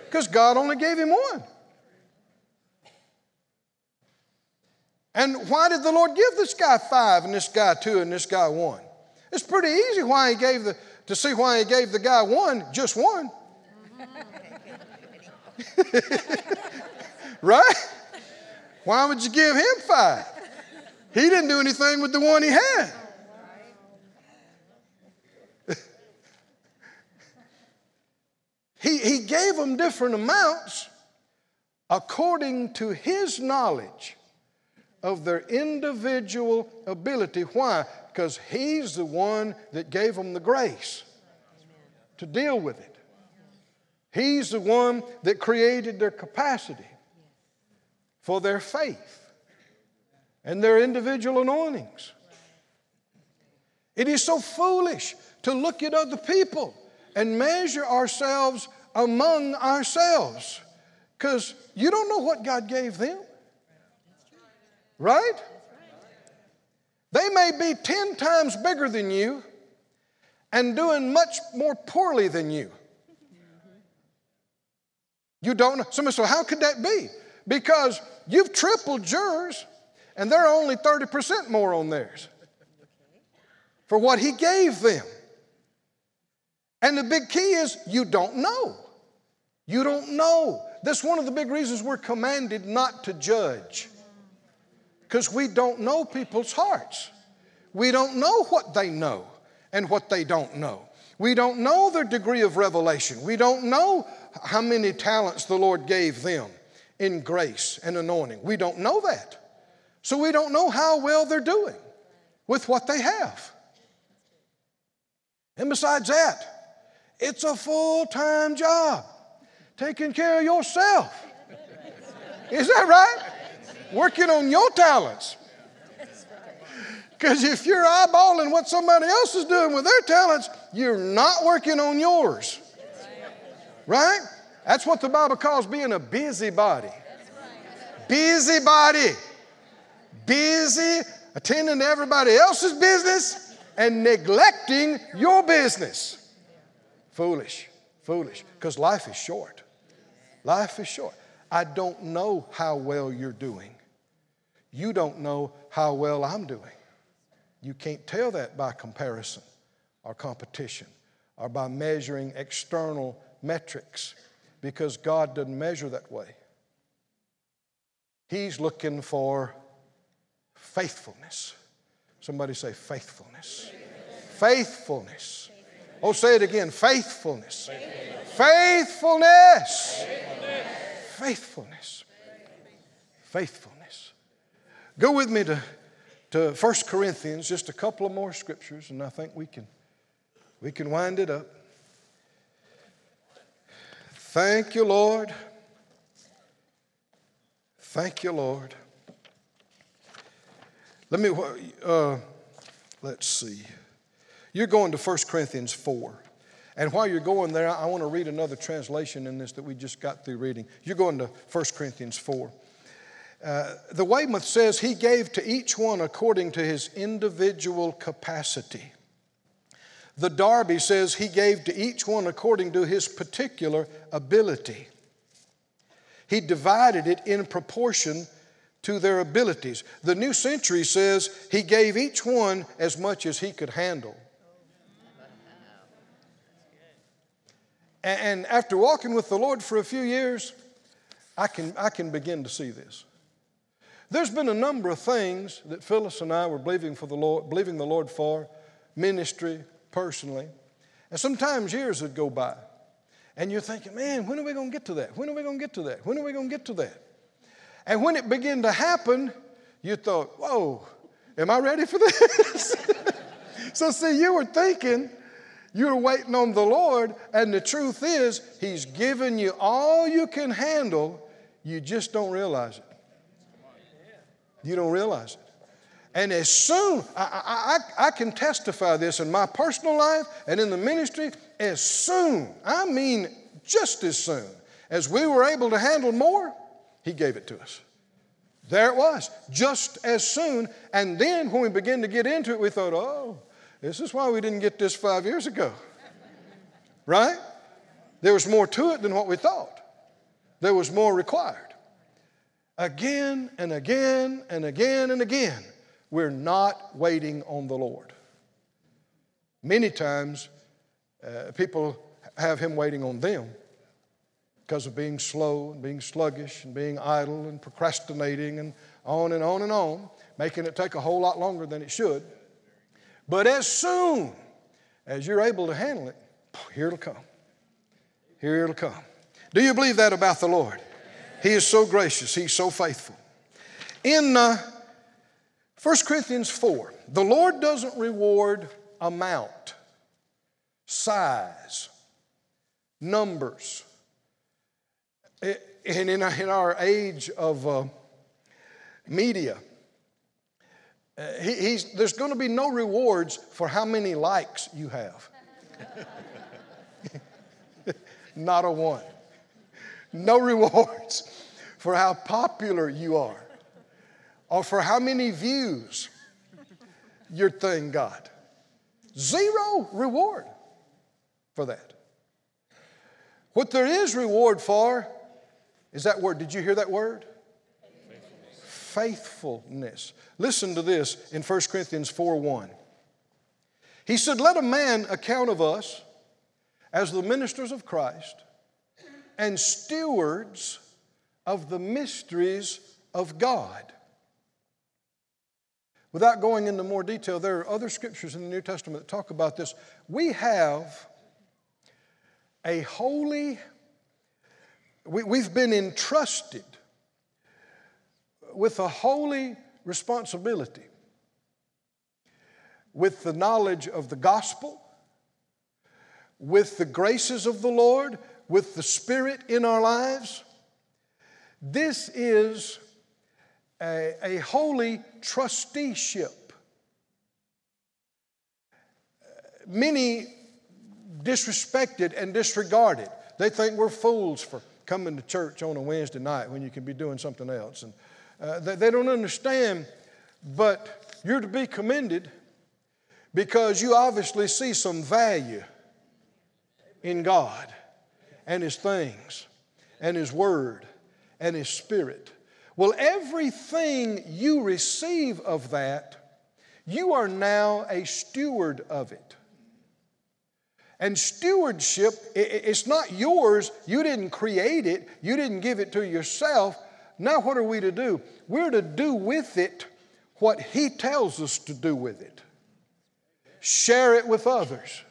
Because God only gave him one. And why did the Lord give this guy five and this guy two and this guy one? It's pretty easy why he gave the to see why he gave the guy one, just one. right? Why would you give him five? He didn't do anything with the one he had. he, he gave them different amounts according to his knowledge of their individual ability. Why? Because He's the one that gave them the grace to deal with it. He's the one that created their capacity for their faith and their individual anointings. It is so foolish to look at other people and measure ourselves among ourselves because you don't know what God gave them. Right? They may be 10 times bigger than you and doing much more poorly than you. You don't know. Somebody said, How could that be? Because you've tripled yours and they're only 30% more on theirs for what He gave them. And the big key is you don't know. You don't know. That's one of the big reasons we're commanded not to judge because we don't know people's hearts. We don't know what they know and what they don't know. We don't know their degree of revelation. We don't know how many talents the Lord gave them in grace and anointing. We don't know that. So we don't know how well they're doing. with what they have. And besides that, it's a full time job taking care of yourself. Is that right? Working on your talents. Because if you're eyeballing what somebody else is doing with their talents, you're not working on yours. Right? That's what the Bible calls being a busybody. Busybody. Busy attending to everybody else's business and neglecting your business. Foolish, foolish, because life is short. Life is short. I don't know how well you're doing. You don't know how well I'm doing. You can't tell that by comparison or competition or by measuring external metrics because God doesn't measure that way. He's looking for faithfulness. Somebody say faithfulness. Faithfulness. Oh, say it again faithfulness. Faithfulness. Faithfulness. Faithfulness. Go with me to, to 1 Corinthians, just a couple of more scriptures, and I think we can, we can wind it up. Thank you, Lord. Thank you, Lord. Let me, uh, let's see. You're going to 1 Corinthians 4. And while you're going there, I want to read another translation in this that we just got through reading. You're going to 1 Corinthians 4. Uh, the Weymouth says he gave to each one according to his individual capacity. The Darby says he gave to each one according to his particular ability. He divided it in proportion to their abilities. The New Century says he gave each one as much as he could handle. And after walking with the Lord for a few years, I can, I can begin to see this. There's been a number of things that Phyllis and I were believing for the Lord, believing the Lord for, ministry, personally. And sometimes years would go by. And you're thinking, man, when are we going to get to that? When are we going to get to that? When are we going to get to that? And when it began to happen, you thought, whoa, am I ready for this? so, see, you were thinking, you were waiting on the Lord, and the truth is, He's given you all you can handle, you just don't realize it. You don't realize it. And as soon, I, I, I, can testify this in my personal life and in the ministry, as soon, I mean just as soon as we were able to handle more, he gave it to us. There it was, just as soon. And then when we began to get into it, we thought, oh, this is why we didn't get this five years ago. right? There was more to it than what we thought, there was more required. Again and again and again and again, we're not waiting on the Lord. Many times, uh, people have Him waiting on them because of being slow and being sluggish and being idle and procrastinating and on and on and on, making it take a whole lot longer than it should. But as soon as you're able to handle it, here it'll come. Here it'll come. Do you believe that about the Lord? He is so gracious, He's so faithful. In uh, 1 Corinthians 4, the Lord doesn't reward amount, size, numbers, and in, our age of uh, media, uh, there's going to be no rewards for how many likes you have. Not a one. No rewards for how popular you are or for how many views your thing got. Zero reward for that. What there is reward for is that word. Did you hear that word? Faithfulness. Faithfulness. Listen to this in 1 Corinthians 4 1. He said, Let a man account of us as the ministers of Christ and stewards of the mysteries of God. Without going into more detail, there are other scriptures in the New Testament that talk about this. We have a holy we, we've been entrusted with a holy responsibility with the knowledge of the gospel, with the graces of the Lord, with the Spirit in our lives. This is a, a holy trusteeship. Many disrespected and disregarded. They think we're fools for coming to church on a Wednesday night when you can be doing something else. And uh, they, they don't understand, but you're to be commended because you obviously see some value in God and His things and His Word and His Spirit. Well, everything you receive of that, you are now a steward of it. And stewardship, it's not yours. You didn't create it, you didn't give it to yourself. Now, what are we to do? We're to do with it what He tells us to do with it. Share it with others,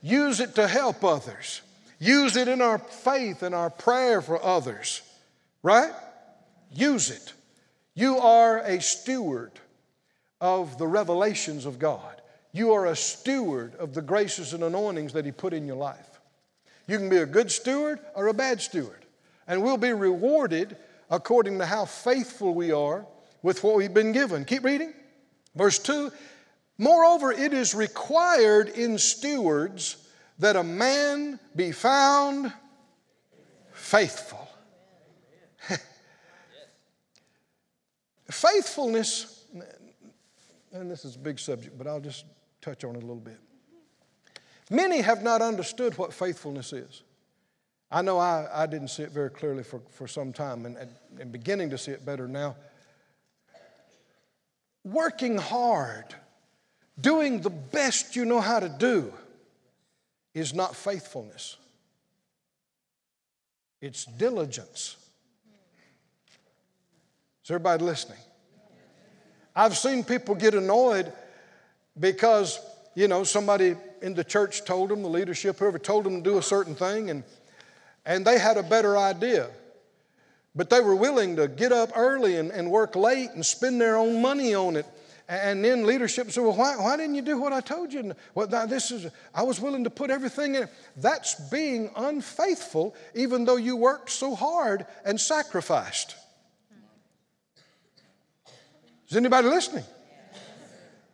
use it to help others, use it in our faith and our prayer for others, right? Use it. You are a steward of the revelations of God. You are a steward of the graces and anointings that He put in your life. You can be a good steward or a bad steward, and we'll be rewarded according to how faithful we are with what we've been given. Keep reading. Verse 2 Moreover, it is required in stewards that a man be found faithful. Faithfulness, and this is a big subject, but I'll just touch on it a little bit. Many have not understood what faithfulness is. I know I, I didn't see it very clearly for, for some time and, and, and beginning to see it better now. Working hard, doing the best you know how to do, is not faithfulness, it's diligence. Everybody listening? I've seen people get annoyed because, you know, somebody in the church told them, the leadership, whoever told them to do a certain thing, and, and they had a better idea. But they were willing to get up early and, and work late and spend their own money on it. And then leadership said, Well, why, why didn't you do what I told you? Well, this is, I was willing to put everything in. That's being unfaithful, even though you worked so hard and sacrificed. Is anybody listening?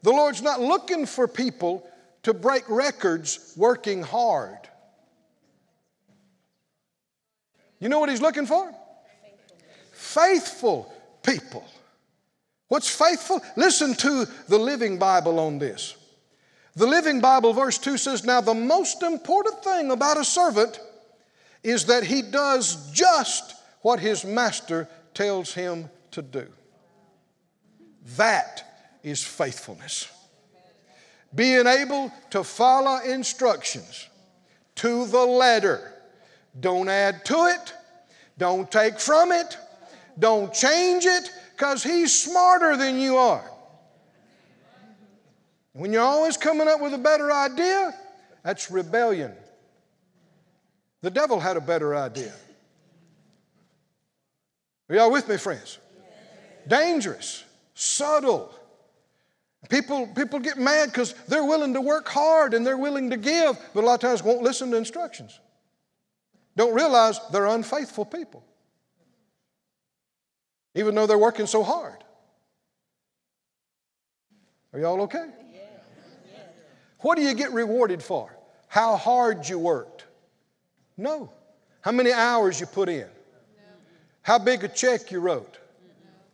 The Lord's not looking for people to break records working hard. You know what He's looking for? Faithful people. What's faithful? Listen to the Living Bible on this. The Living Bible, verse 2 says, Now the most important thing about a servant is that he does just what his master tells him to do. That is faithfulness. Being able to follow instructions to the letter. Don't add to it, don't take from it, don't change it, because he's smarter than you are. When you're always coming up with a better idea, that's rebellion. The devil had a better idea. Are y'all with me, friends? Dangerous subtle. People, people get mad because they're willing to work hard and they're willing to give, but a lot of times won't listen to instructions. Don't realize they're unfaithful people, even though they're working so hard. Are y'all okay? What do you get rewarded for? How hard you worked? No. How many hours you put in? How big a check you wrote?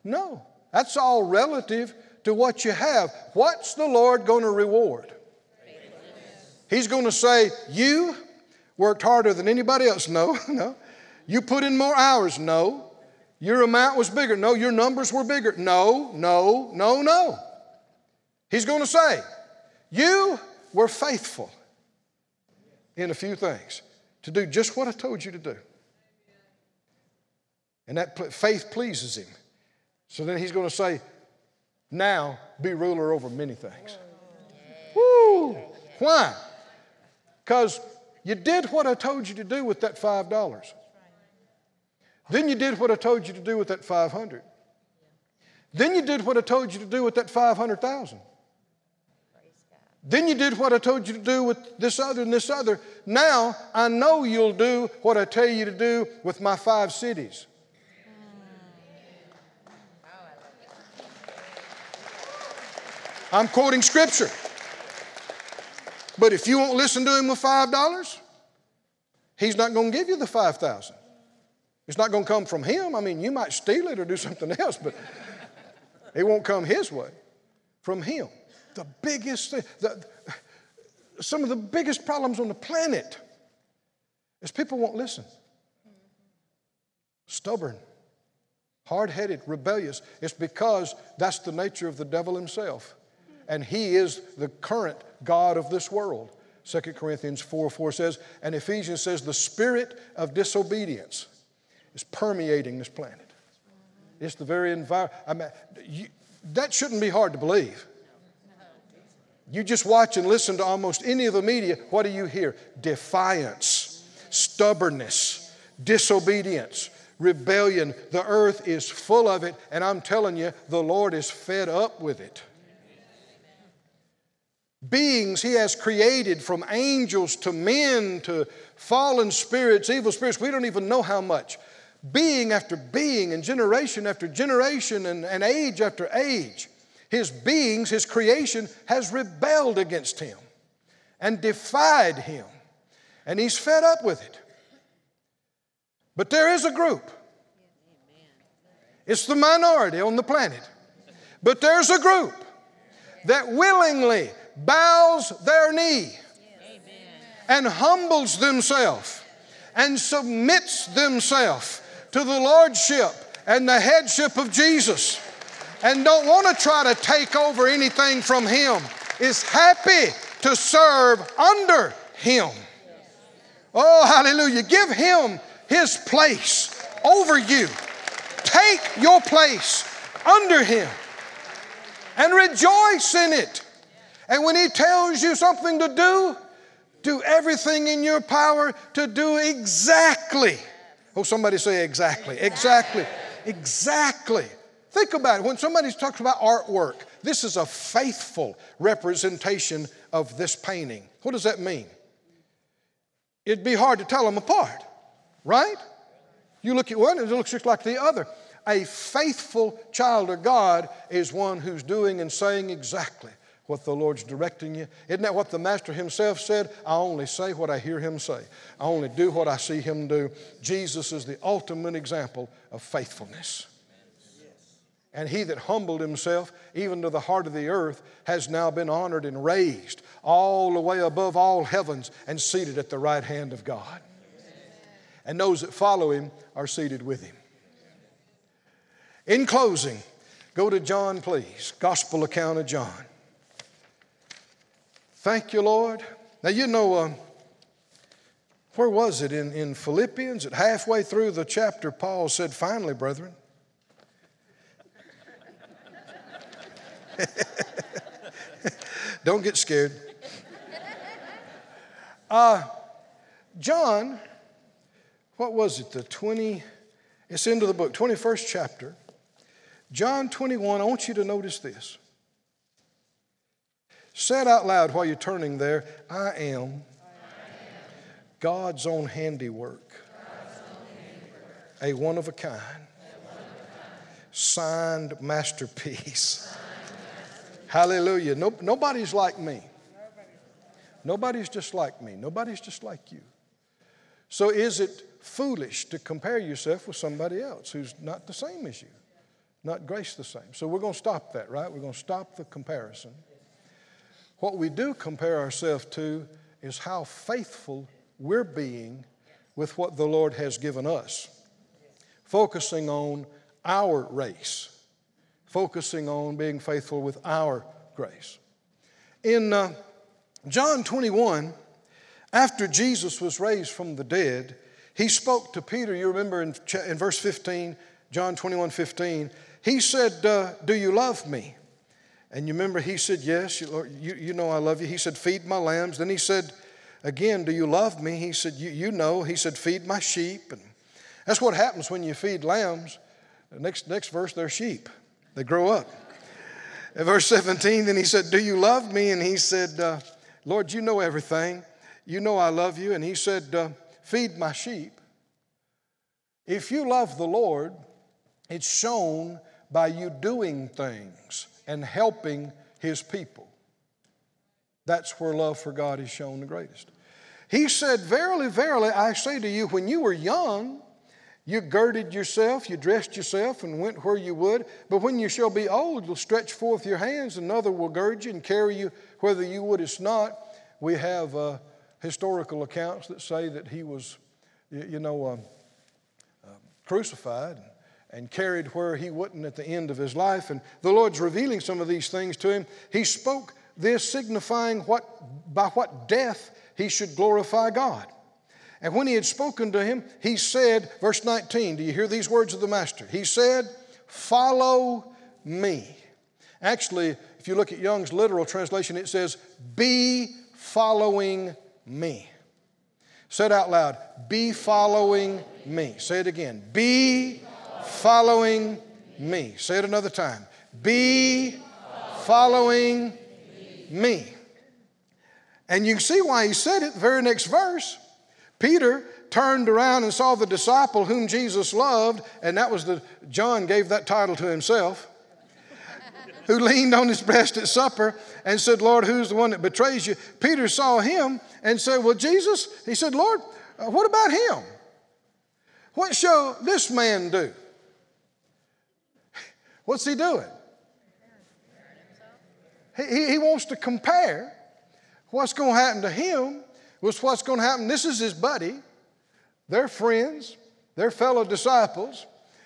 No. That's all relative to what you have. What's the Lord going to reward? He's going to say, You worked harder than anybody else. No, no. You put in more hours. No. Your amount was bigger. No. Your numbers were bigger. No, no, no, no. He's going to say, You were faithful in a few things to do just what I told you to do. And that faith pleases Him. So then he's going to say, Now be ruler over many things. Woo! Why? Because you did what I told you to do with that $5. Then you did what I told you to do with that 500. Then you did what I told you to do with that 500,000. Then you did what I told you to do with this other and this other. Now I know you'll do what I tell you to do with my five cities. I'm quoting scripture. But if you won't listen to him with $5, he's not going to give you the 5000 It's not going to come from him. I mean, you might steal it or do something else, but it won't come his way. From him. The biggest thing, the, some of the biggest problems on the planet is people won't listen. Stubborn, hard headed, rebellious. It's because that's the nature of the devil himself and he is the current God of this world. 2 Corinthians 4 4 says, and Ephesians says, the spirit of disobedience is permeating this planet. It's the very environment. I mean, you, that shouldn't be hard to believe. You just watch and listen to almost any of the media, what do you hear? Defiance, stubbornness, disobedience, rebellion. The earth is full of it, and I'm telling you, the Lord is fed up with it beings he has created from angels to men to fallen spirits, evil spirits, we don't even know how much. Being after being, and generation after generation, and, and age after age, his beings, his creation, has rebelled against him and defied him. And he's fed up with it. But there is a group. It's the minority on the planet. But there's a group that willingly bows their knee and humbles themselves and submits themselves to the lordship and the headship of Jesus and don't want to try to take over anything from Him, is happy to serve under Him. Oh, hallelujah. Give Him His place over you. Take your place under Him and rejoice in it. And when He tells you something to do, do everything in your power to do exactly. Oh, somebody say exactly. Exactly. Exactly. Think about it. When somebody talks about artwork, this is a faithful representation of this painting. What does that mean? It'd be hard to tell them apart, right? You look at one, and it looks just like the other. A faithful child of God is one who's doing and saying exactly what the Lord's directing you. Isn't that what the Master himself said? I only say what I hear him say, I only do what I see him do. Jesus is the ultimate example of faithfulness. And he that humbled himself, even to the heart of the earth, has now been honored and raised all the way above all heavens and seated at the right hand of God. And those that follow him are seated with him. In closing, go to John, please. Gospel account of John. Thank you, Lord. Now, you know, uh, where was it? In, in Philippians, at halfway through the chapter, Paul said, Finally, brethren. Don't get scared. Uh, John, what was it? The 20, it's into the book, 21st chapter. John 21, I want you to notice this. Say it out loud while you're turning there. I am God's own handiwork, a one of a kind, signed masterpiece. Hallelujah. No, nobody's like me. Nobody's just like me. Nobody's just like you. So is it foolish to compare yourself with somebody else who's not the same as you, not grace the same? So we're going to stop that, right? We're going to stop the comparison. What we do compare ourselves to is how faithful we're being with what the Lord has given us, focusing on our race, focusing on being faithful with our grace. In uh, John 21, after Jesus was raised from the dead, he spoke to Peter. You remember in, in verse 15, John 21 15, he said, uh, Do you love me? And you remember he said, Yes, you, you, you know I love you. He said, Feed my lambs. Then he said, Again, do you love me? He said, You, you know. He said, Feed my sheep. And that's what happens when you feed lambs. The next, next verse, they're sheep, they grow up. In verse 17, then he said, Do you love me? And he said, uh, Lord, you know everything. You know I love you. And he said, uh, Feed my sheep. If you love the Lord, it's shown by you doing things and helping his people. That's where love for God is shown the greatest. He said, Verily, verily, I say to you, when you were young, you girded yourself, you dressed yourself, and went where you would. But when you shall be old, you'll stretch forth your hands, another will gird you and carry you whether you would wouldest not. We have uh, historical accounts that say that he was, you know, um, uh, crucified and carried where he wouldn't at the end of his life. And the Lord's revealing some of these things to him. He spoke this, signifying what, by what death he should glorify God. And when he had spoken to him, he said, verse 19, do you hear these words of the Master? He said, Follow me. Actually, if you look at Young's literal translation, it says, Be following me. Say it out loud. Be following me. Say it again. Be following me. Say it another time. Be following me. And you can see why he said it, the very next verse. Peter turned around and saw the disciple whom Jesus loved, and that was the, John gave that title to himself, who leaned on his breast at supper and said, Lord, who's the one that betrays you? Peter saw him and said, Well, Jesus, he said, Lord, uh, what about him? What shall this man do? What's he doing? He, he wants to compare what's going to happen to him with what's going to happen. This is his buddy. They're friends, they're fellow disciples.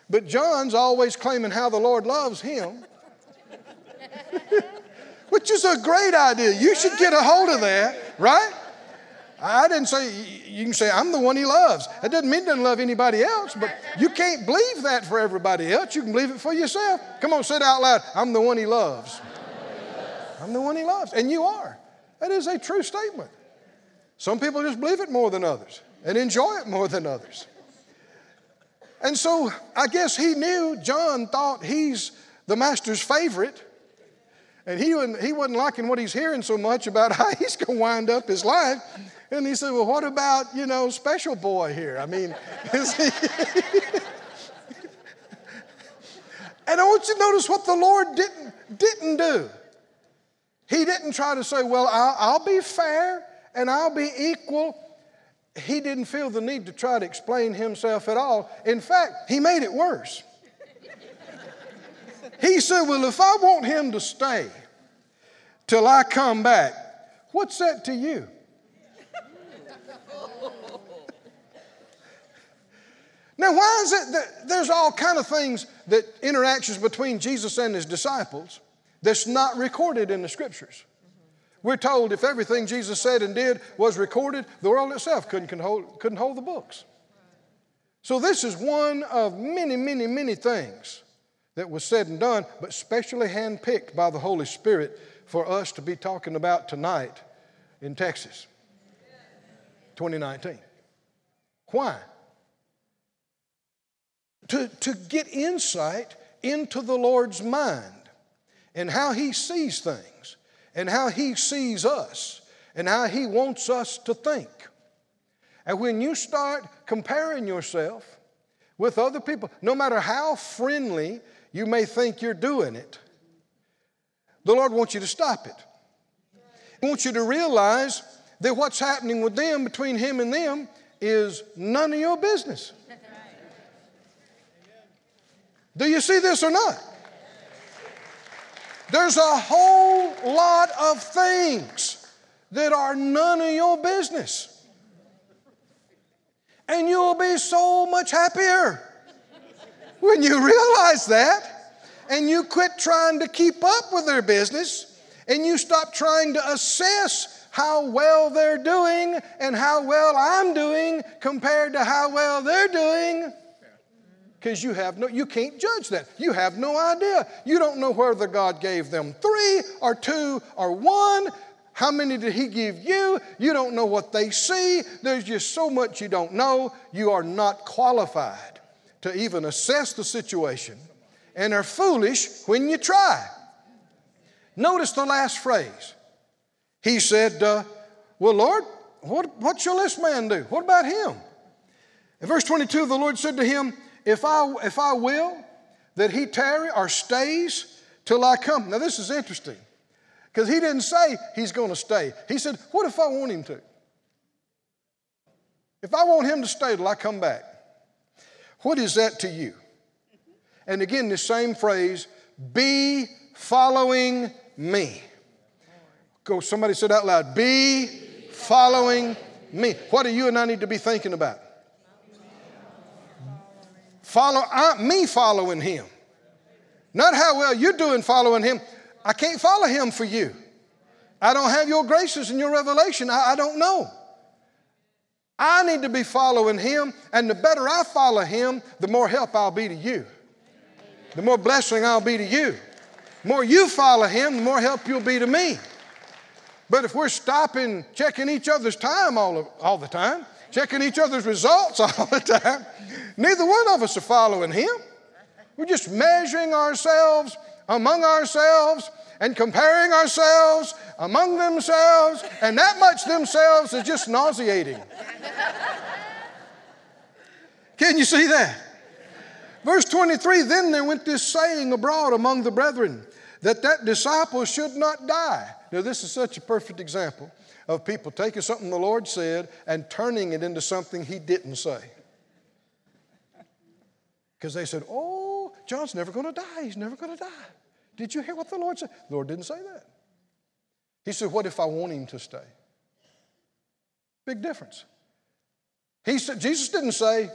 But John's always claiming how the Lord loves him, which is a great idea. You should get a hold of that, right? I didn't say, you can say, I'm the one he loves. That doesn't mean he doesn't love anybody else, but you can't believe that for everybody else. You can believe it for yourself. Come on, say it out loud. I'm the one he loves. I'm the one he loves. And you are. That is a true statement. Some people just believe it more than others and enjoy it more than others. And so I guess he knew, John thought he's the master's favorite. And he he wasn't liking what he's hearing so much about how he's going to wind up his life. And he said, Well, what about, you know, special boy here? I mean, and I want you to notice what the Lord didn't, didn't do. He didn't try to say, Well, I'll, I'll be fair and I'll be equal. He didn't feel the need to try to explain himself at all. In fact, he made it worse. He said, Well, if I want him to stay till I come back, what's that to you? Now, why is it that there's all kind of things that interactions between Jesus and his disciples that's not recorded in the scriptures? We're told if everything Jesus said and did was recorded, the world itself couldn't hold, couldn't hold the books. So, this is one of many, many, many things that was said and done, but specially handpicked by the Holy Spirit for us to be talking about tonight in Texas, 2019. Why? To, to get insight into the Lord's mind and how He sees things and how He sees us and how He wants us to think. And when you start comparing yourself with other people, no matter how friendly you may think you're doing it, the Lord wants you to stop it. He wants you to realize that what's happening with them, between Him and them, is none of your business. Do you see this or not? There's a whole lot of things that are none of your business. And you'll be so much happier when you realize that and you quit trying to keep up with their business and you stop trying to assess how well they're doing and how well I'm doing compared to how well they're doing because you have no you can't judge that. You have no idea. You don't know whether god gave them three or two or one. How many did he give you? You don't know what they see. There's just so much you don't know. You are not qualified to even assess the situation and are foolish when you try Notice the last phrase. He said, uh, Well, Lord, what, what shall this man do? What about him? In verse 22, the Lord said to him, If I, if I will that he tarry or stays till I come. Now, this is interesting because he didn't say he's going to stay. He said, What if I want him to? If I want him to stay till I come back, what is that to you? And again, the same phrase, be following me. Go, somebody said out loud, be following me. What do you and I need to be thinking about? Follow I, me following him. Not how well you're doing following him. I can't follow him for you. I don't have your graces and your revelation. I, I don't know. I need to be following him, and the better I follow him, the more help I'll be to you. The more blessing I'll be to you. The more you follow him, the more help you'll be to me. But if we're stopping, checking each other's time all, of, all the time, checking each other's results all the time, neither one of us are following him. We're just measuring ourselves among ourselves and comparing ourselves among themselves, and that much themselves is just nauseating. Can you see that? Verse 23 Then there went this saying abroad among the brethren that that disciple should not die. Now, this is such a perfect example of people taking something the Lord said and turning it into something He didn't say. Because they said, Oh, John's never going to die. He's never going to die. Did you hear what the Lord said? The Lord didn't say that. He said, What if I want him to stay? Big difference. He said, Jesus didn't say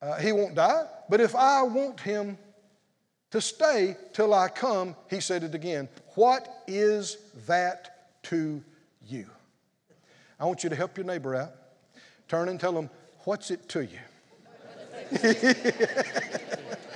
uh, he won't die, but if I want him to stay till I come, he said it again. What is that to you? I want you to help your neighbor out. Turn and tell them, What's it to you?